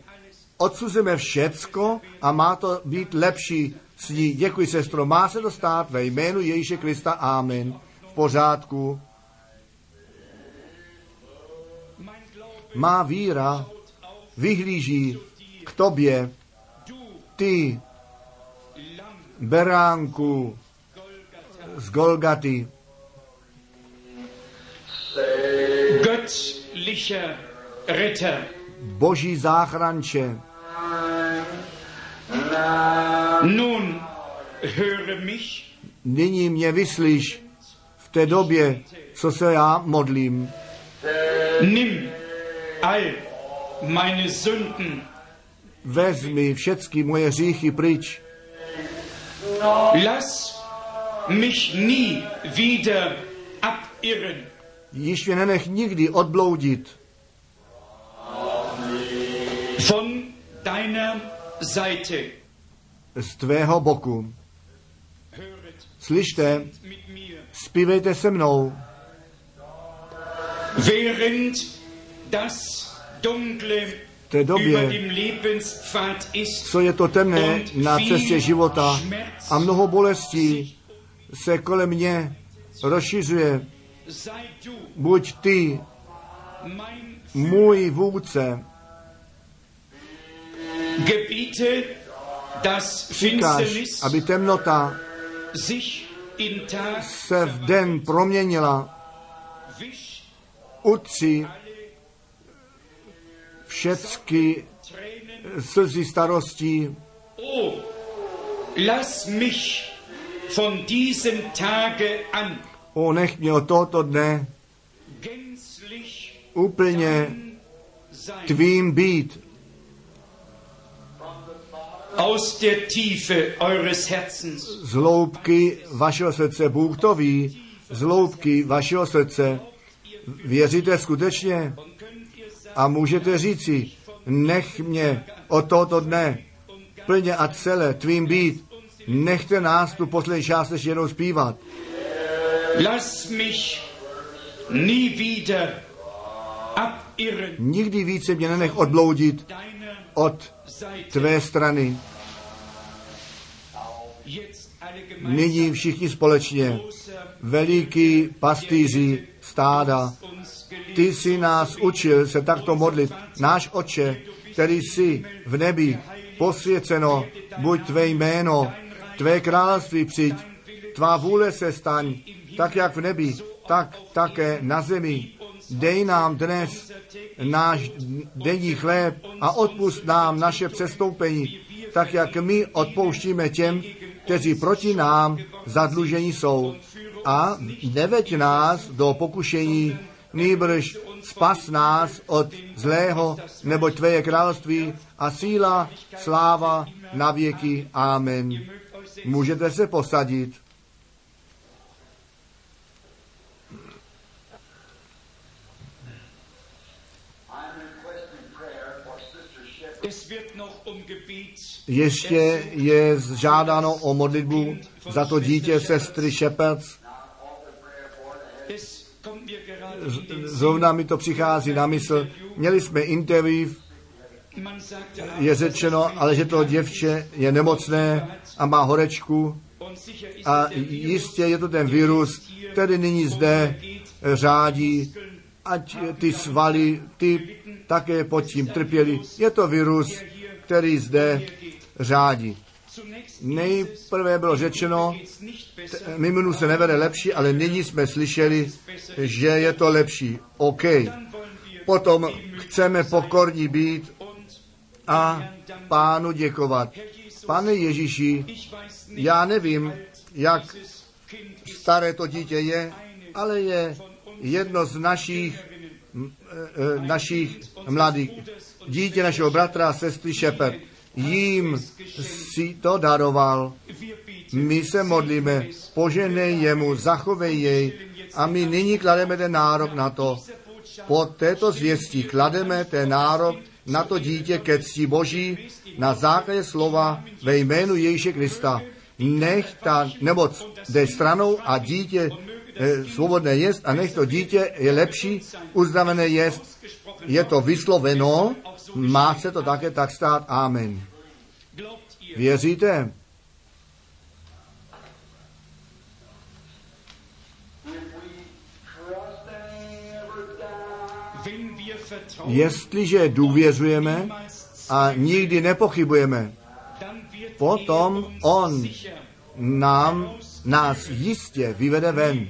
odsuzujeme všecko a má to být lepší s ní. Děkuji, sestro. Má se to stát ve jménu Ježíše Krista. Amen. V pořádku. Má víra vyhlíží k tobě. Ty, beránku z Golgaty, göttlicher Ritter. boží záchranče. Nun höre mich, Nyní mě vyslíš v té době, co se já modlím. nimm all meine Sünden, Vezmi všechny moje hříchy pryč. lass mich nie wieder abirren. Již mě nenech nikdy odbloudit von deiner Seite. z tvého boku. Slyšte, zpívejte se mnou, Während das Dunkle té době, co je to temné na cestě života a mnoho bolestí se kolem mě rozšiřuje. Buď ty můj vůdce, říkáš, aby temnota se v den proměnila, utři všecky slzy starostí. Oh, lass mich von diesem Tage an O, nech mě od tohoto dne úplně tvým být. Aus der Tiefe eures Herzens. Z hloubky vašeho srdce, Bůh to ví, z hloubky vašeho srdce. Věříte skutečně? A můžete říci, nech mě od tohoto dne plně a celé tvým být. Nechte nás tu poslední část ještě jednou zpívat. lass mich nie wieder abirren Nikdy více mě nenech odbloudit od tvé strany. Nyní všichni společně, veliký pastýři stáda. Ty jsi nás učil se takto modlit. Náš oče, který jsi v nebi, posvěceno, buď tvé jméno, tvé království přijď, tvá vůle se staň, tak jak v nebi, tak také na zemi. Dej nám dnes náš denní chléb a odpust nám naše přestoupení, tak jak my odpouštíme těm, kteří proti nám zadlužení jsou. A neveď nás do pokušení, nýbrž spas nás od zlého, neboť tvé je království a síla, sláva na věky. Amen. Můžete se posadit. Ještě je žádáno o modlitbu za to dítě sestry Shepherds. Zrovna mi to přichází na mysl. Měli jsme interview je řečeno, ale že to děvče je nemocné a má horečku a jistě je to ten virus, který nyní zde řádí, ať ty svaly, ty také pod tím trpěli. Je to virus, který zde řádí. Nejprve bylo řečeno, miminu se nevede lepší, ale nyní jsme slyšeli, že je to lepší. OK. Potom chceme pokorní být a pánu děkovat. Pane Ježíši, já nevím, jak staré to dítě je, ale je jedno z našich, e, e, našich mladých. Dítě našeho bratra a sestry Šepet. Jím si to daroval. My se modlíme, poženej jemu, zachovej jej a my nyní klademe ten nárok na to. Po této zvěstí klademe ten nárok na to dítě ke cti Boží na základě slova ve jménu Ježíše Krista. Nech ta nemoc jde stranou a dítě eh, svobodné jest a nech to dítě je lepší, uzdravené jest. Je to vysloveno, má se to také tak stát. Amen. Věříte? Jestliže důvěřujeme a nikdy nepochybujeme, potom on nám, nás jistě vyvede ven.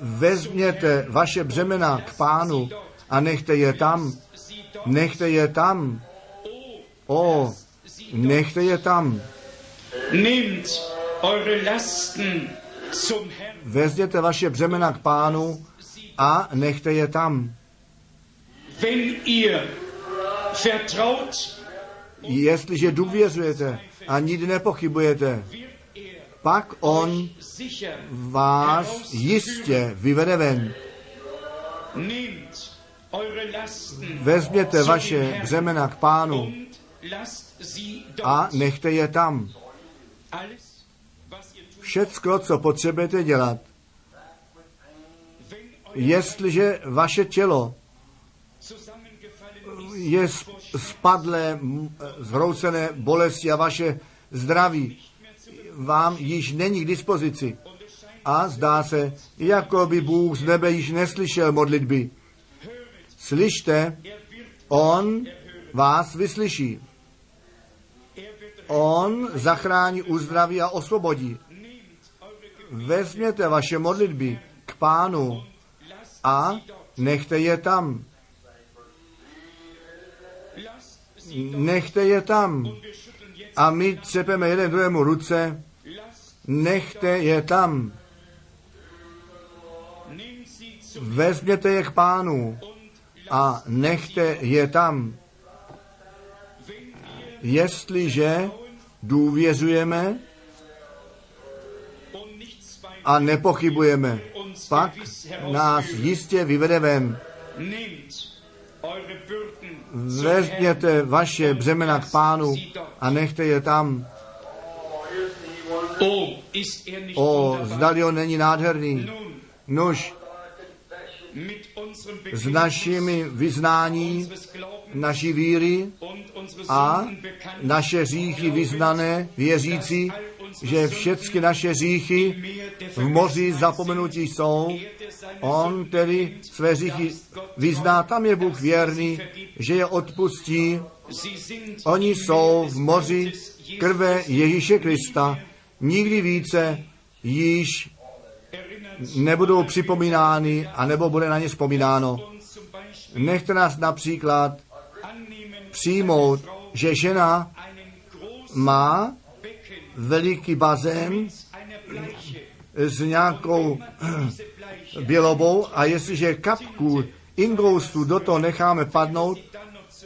Vezměte vaše břemena k pánu a nechte je tam. Nechte je tam. O, nechte je tam. Vezměte vaše břemena k pánu a nechte je tam. Jestliže důvěřujete a nikdy nepochybujete, er pak on vás jistě vyvede ven. Nehmt Vezměte vaše břemena k pánu a nechte je tam. Všecko, co potřebujete dělat. Jestliže vaše tělo je sp- spadlé, zhroucené bolesti a vaše zdraví vám již není k dispozici. A zdá se, jako by Bůh z nebe již neslyšel modlitby. Slyšte, On vás vyslyší. On zachrání, uzdraví a osvobodí. Vezměte vaše modlitby k pánu a nechte je tam. Nechte je tam. A my třepeme jeden druhému ruce. Nechte je tam. Vezměte je k pánu a nechte je tam. Jestliže důvěřujeme a nepochybujeme, pak nás jistě vyvede ven. Vezměte vaše břemena k pánu a nechte je tam. O, zdali on není nádherný. Nuž, s našimi vyznání, naší víry a naše říchy vyznané, věřící, že všechny naše říchy v moři zapomenutí jsou. On tedy své říchy vyzná, tam je Bůh věrný, že je odpustí. Oni jsou v moři krve Ježíše Krista. Nikdy více již nebudou připomínány, anebo bude na ně vzpomínáno. Nechte nás například přijmout, že žena má veliký bazén s nějakou [clears throat] bělobou a jestliže kapku ingoustu do toho necháme padnout,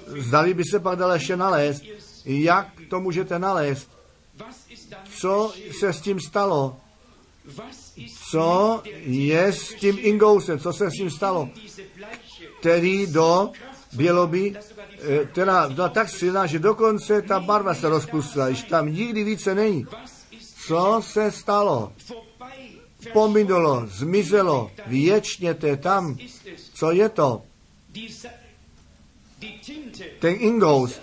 zdali by se pak dalo ještě nalézt. Jak to můžete nalézt? Co se s tím stalo? Co je s tím ingoustem? Co se s tím stalo? Který do běloby, eh, která byla tak silná, že dokonce ta barva se rozpustila, již tam nikdy více není. Co se stalo? Pominulo, zmizelo, věčně to je tam. Co je to? Ten ingoust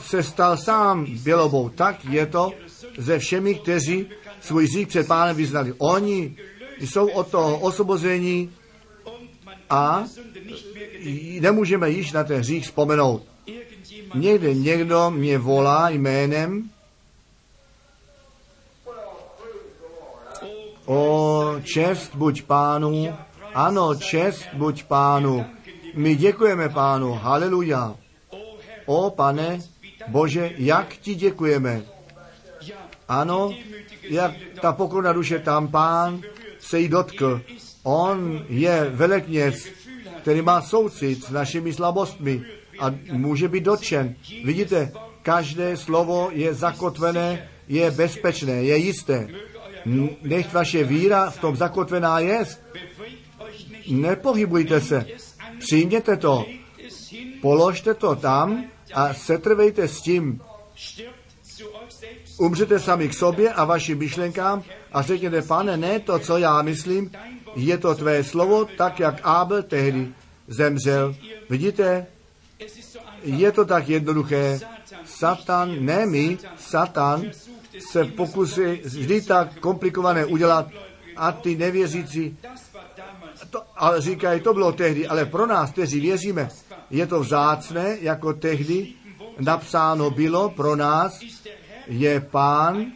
se stal sám bělobou. Tak je to ze všemi, kteří svůj zík před pánem vyznali. Oni jsou od toho man a nemůžeme již na ten hřích vzpomenout. Někde někdo mě volá jménem O čest buď pánu, ano, čest buď pánu. My děkujeme pánu, haleluja. O pane, Bože, jak ti děkujeme. Ano, jak ta pokorná duše tam pán se jí dotkl. On je velekněz, který má soucit s našimi slabostmi a může být dotčen. Vidíte, každé slovo je zakotvené, je bezpečné, je jisté. Nech vaše víra v tom zakotvená je. Nepohybujte se. Přijměte to. Položte to tam a setrvejte s tím. Umřete sami k sobě a vašim myšlenkám a řekněte, pane, ne to, co já myslím, je to tvé slovo, tak jak Abel tehdy zemřel. Vidíte, je to tak jednoduché. Satan, ne my, Satan se pokusí vždy tak komplikované udělat a ty nevěřící, to, ale říkají, to bylo tehdy, ale pro nás, kteří věříme, je to vzácné, jako tehdy napsáno bylo pro nás, je pán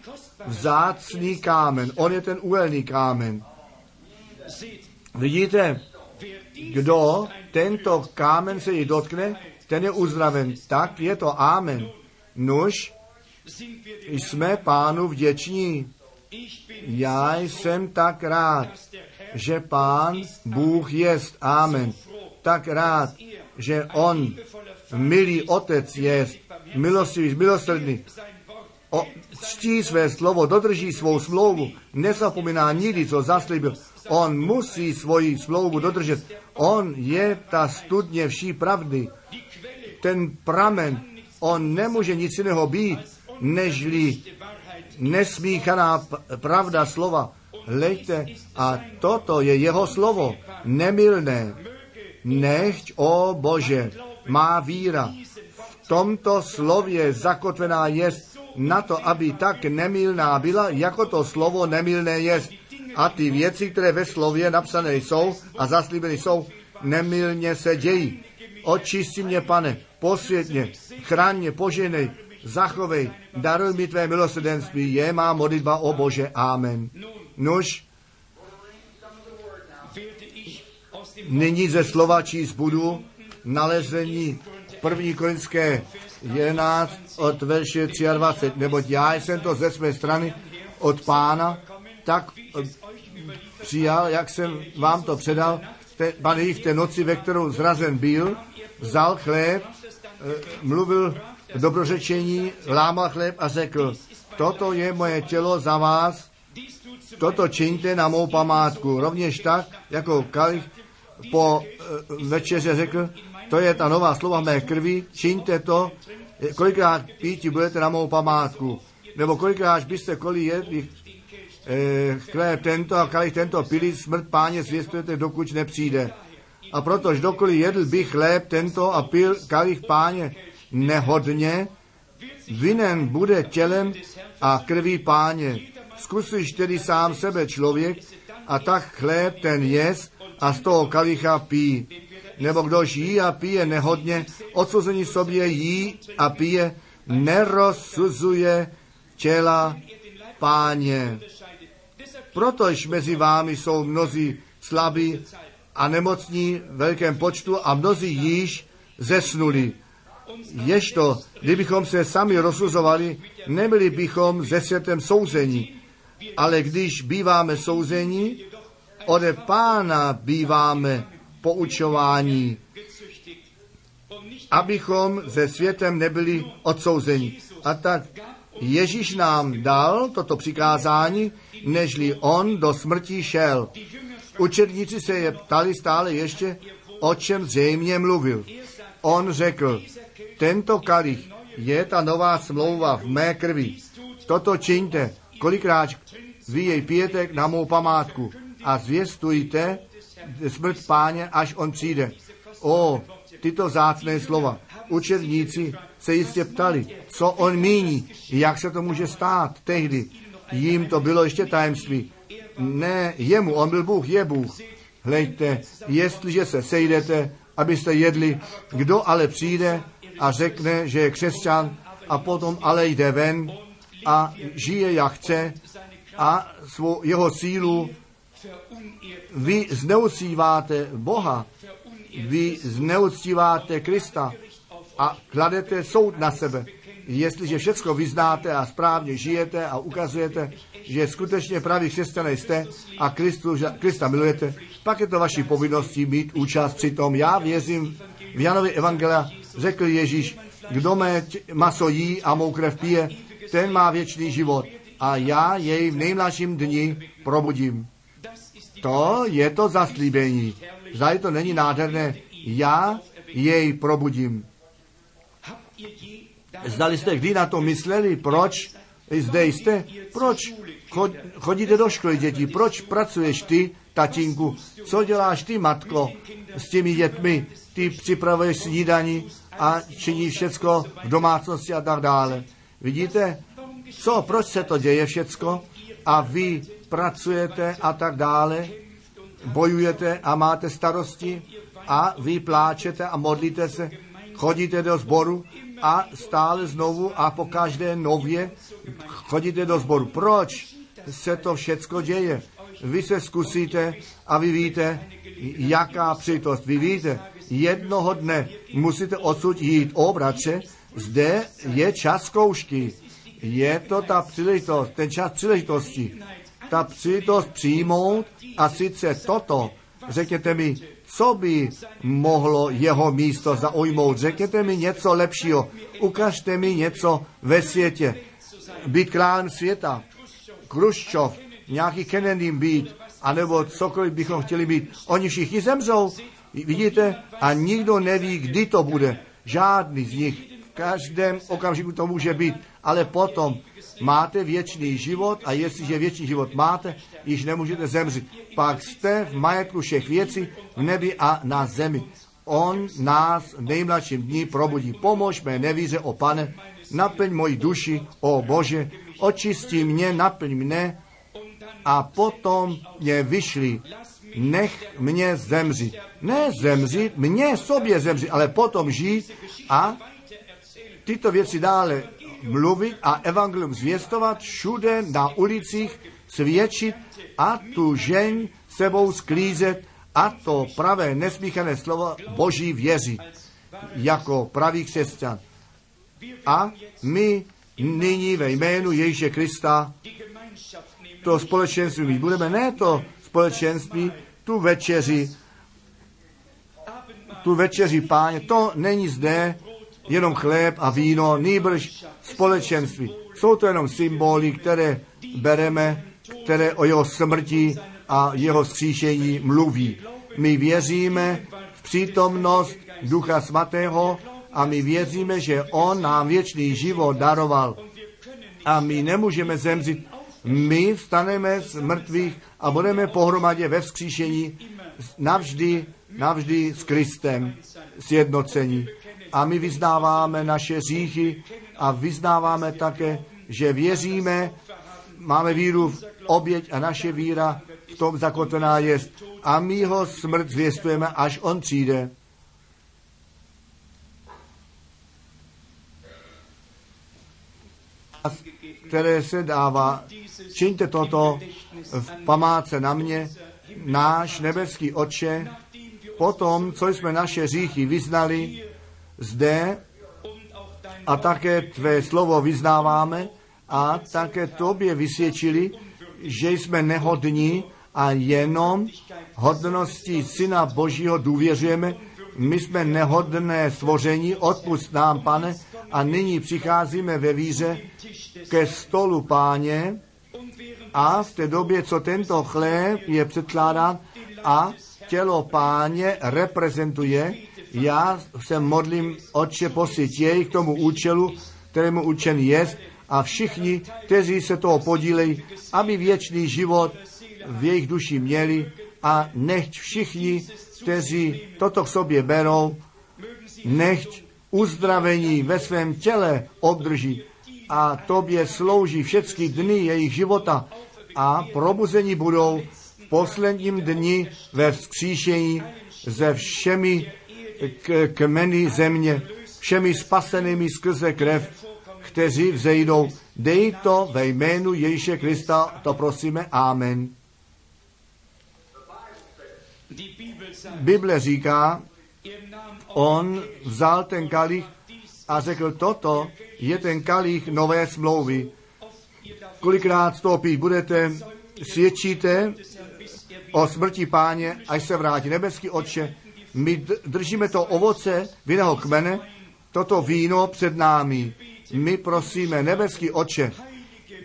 vzácný kámen. On je ten úhelný kámen. Vidíte, kdo tento kámen se jí dotkne, ten je uzdraven. Tak je to amen. Nuž, jsme pánu vděční. Já jsem tak rád, že pán Bůh jest. Amen. Tak rád, že on, milý otec jest, milostivý, milosrdný, o, ctí své slovo, dodrží svou smlouvu, nezapomíná nikdy, co zaslíbil. On musí svoji smlouvu dodržet. On je ta studně vší pravdy. Ten pramen, on nemůže nic jiného být, nežli nesmíchaná pravda slova. Hleďte, a toto je jeho slovo, nemilné. Nechť, o Bože, má víra v tomto slově zakotvená jest na to, aby tak nemilná byla, jako to slovo nemilné jest. A ty věci, které ve slově napsané jsou a zaslíbeny jsou, nemilně se dějí. Očisti mě, pane, posvět mě, chraň poženej, zachovej, daruj mi tvé milosrdenství, je má modlitba o Bože. Amen. Nuž, nyní ze slova číst budu nalezení první korinské 11 od verše 23, neboť já jsem to ze své strany od pána tak eh, přijal, jak jsem vám to předal, te, pan v té noci, ve kterou zrazen byl, vzal chléb, eh, mluvil dobrořečení, lámal chléb a řekl, toto je moje tělo za vás, toto čiňte na mou památku. Rovněž tak, jako kalich po e, večeře řekl, to je ta nová slova mé krvi, čiňte to, kolikrát píti budete na mou památku. Nebo kolikrát byste kvůli jedli e, chléb tento a kalich tento pili, smrt páně zvěstujete, dokud nepřijde. A protož dokoliv jedl by chléb tento a pil kalich páně nehodně, vinen bude tělem a krví páně. Zkusíš tedy sám sebe člověk a tak chléb ten jest a z toho kalicha pí. Nebo kdož jí a pije nehodně, odsuzení sobě jí a pije, nerozsuzuje těla páně. Protož mezi vámi jsou mnozí slabí a nemocní v velkém počtu a mnozí již zesnuli. Ježto, kdybychom se sami rozsuzovali, nebyli bychom ze světem souzení. Ale když býváme souzení, ode pána býváme poučování, abychom ze světem nebyli odsouzeni. A tak Ježíš nám dal toto přikázání, nežli on do smrti šel. Učedníci se je ptali stále ještě, o čem zřejmě mluvil. On řekl, tento kalich je ta nová smlouva v mé krvi. Toto čiňte, kolikrát vy jej pijete na mou památku a zvěstujte smrt páně, až on přijde. O, tyto zácné slova. Učedníci se jistě ptali, co on míní, jak se to může stát tehdy. Jím to bylo ještě tajemství. Ne jemu, on byl Bůh, je Bůh. Hlejte, jestliže se sejdete, abyste jedli, kdo ale přijde a řekne, že je křesťan a potom ale jde ven a žije jak chce a svou, jeho sílu vy zneuctíváte Boha, vy zneuctíváte Krista a kladete soud na sebe. Jestliže všechno vyznáte a správně žijete a ukazujete, že skutečně pravý křesťané jste a Kristu, Krista milujete, pak je to vaší povinností mít účast při tom. Já věřím v Janově Evangelia, řekl Ježíš, kdo mé maso jí a mou krev pije, ten má věčný život a já jej v nejmladším dni probudím. To je to zaslíbení. Zdali to není nádherné. Já jej probudím. Zdali jste kdy na to mysleli, proč zde jste? Proč chodíte do školy, děti? Proč pracuješ ty, tatínku? Co děláš ty, matko, s těmi dětmi? Ty připravuješ snídaní a činíš všecko v domácnosti a tak dále. Vidíte, co, proč se to děje všecko? A vy pracujete a tak dále, bojujete a máte starosti a vy pláčete a modlíte se, chodíte do sboru a stále znovu a po každé nově chodíte do sboru. Proč se to všecko děje? Vy se zkusíte a vy víte, jaká přitost. Vy víte, jednoho dne musíte odsud jít. O, bratře, zde je čas zkoušky. Je to ta příležitost, ten čas příležitosti. Ta příležitost přijmout a sice toto. Řekněte mi, co by mohlo jeho místo zaujmout? Řekněte mi něco lepšího. Ukažte mi něco ve světě. Být králem světa. Kruščov, nějaký Kennedy být, anebo cokoliv bychom chtěli být. Oni všichni zemřou, vidíte, a nikdo neví, kdy to bude. Žádný z nich. V každém okamžiku to může být, ale potom máte věčný život a jestliže věčný život máte, již nemůžete zemřít. Pak jste v majetku všech věcí v nebi a na zemi. On nás v nejmladším dní probudí. Pomož mé nevíře, o pane, naplň moji duši, o Bože, očistí mě, naplň mne a potom mě vyšli. Nech mě zemřít. Ne zemřít, mě sobě zemřít, ale potom žít a tyto věci dále mluvit a evangelium zvěstovat všude na ulicích, svědčit a tu žen sebou sklízet a to pravé nesmíchané slovo Boží věřit jako pravý křesťan. A my nyní ve jménu Ježíše Krista to společenství mít budeme. Ne to společenství, tu večeři, tu večeři páně, to není zde jenom chléb a víno, nýbrž společenství. Jsou to jenom symboly, které bereme, které o jeho smrti a jeho skříšení mluví. My věříme v přítomnost Ducha Svatého a my věříme, že On nám věčný život daroval. A my nemůžeme zemřít. My vstaneme z mrtvých a budeme pohromadě ve vzkříšení navždy, navždy s Kristem sjednocení a my vyznáváme naše říchy a vyznáváme také, že věříme, máme víru v oběť a naše víra v tom zakotvená je. A my ho smrt zvěstujeme, až on přijde. které se dává. Čiňte toto v památce na mě, náš nebeský oče, potom, co jsme naše říchy vyznali, zde a také tvé slovo vyznáváme a také tobě vysvědčili, že jsme nehodní a jenom hodnosti Syna Božího důvěřujeme. My jsme nehodné stvoření, odpust nám, pane, a nyní přicházíme ve víře ke stolu páně a v té době, co tento chléb je předkládán a tělo páně reprezentuje, já se modlím, Otče, posyť jej k tomu účelu, kterému učen je, a všichni, kteří se toho podílejí, aby věčný život v jejich duši měli a nechť všichni, kteří toto k sobě berou, nechť uzdravení ve svém těle obdrží a tobě slouží všechny dny jejich života a probuzení budou v posledním dni ve vzkříšení se všemi k- kmeny země, všemi spasenými skrze krev, kteří vzejdou. Dej to ve jménu Ježíše Krista, to prosíme, amen. Bible říká, on vzal ten kalich a řekl, toto je ten kalich nové smlouvy. Kolikrát pít budete, svědčíte o smrti páně, až se vrátí. Nebeský otče, my držíme to ovoce vinného kmene, toto víno před námi. My prosíme, nebeský otče,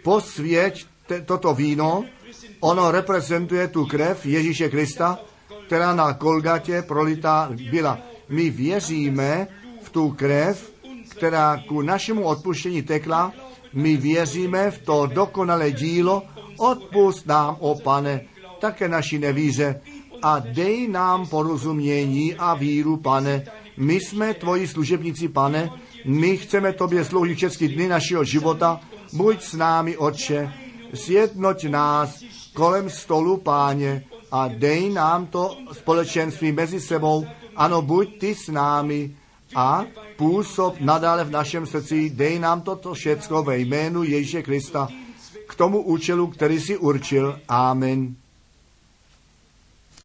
posvěť te- toto víno, ono reprezentuje tu krev Ježíše Krista, která na Kolgatě prolitá byla. My věříme v tu krev, která ku našemu odpuštění tekla, my věříme v to dokonalé dílo, odpust nám, o pane, také naši nevíře a dej nám porozumění a víru, pane. My jsme tvoji služebníci, pane, my chceme tobě sloužit všechny dny našeho života, buď s námi, Otče, sjednoť nás kolem stolu, páně, a dej nám to společenství mezi sebou. Ano, buď ty s námi a působ nadále v našem srdci. Dej nám toto všecko ve jménu Ježíše Krista k tomu účelu, který si určil. Amen.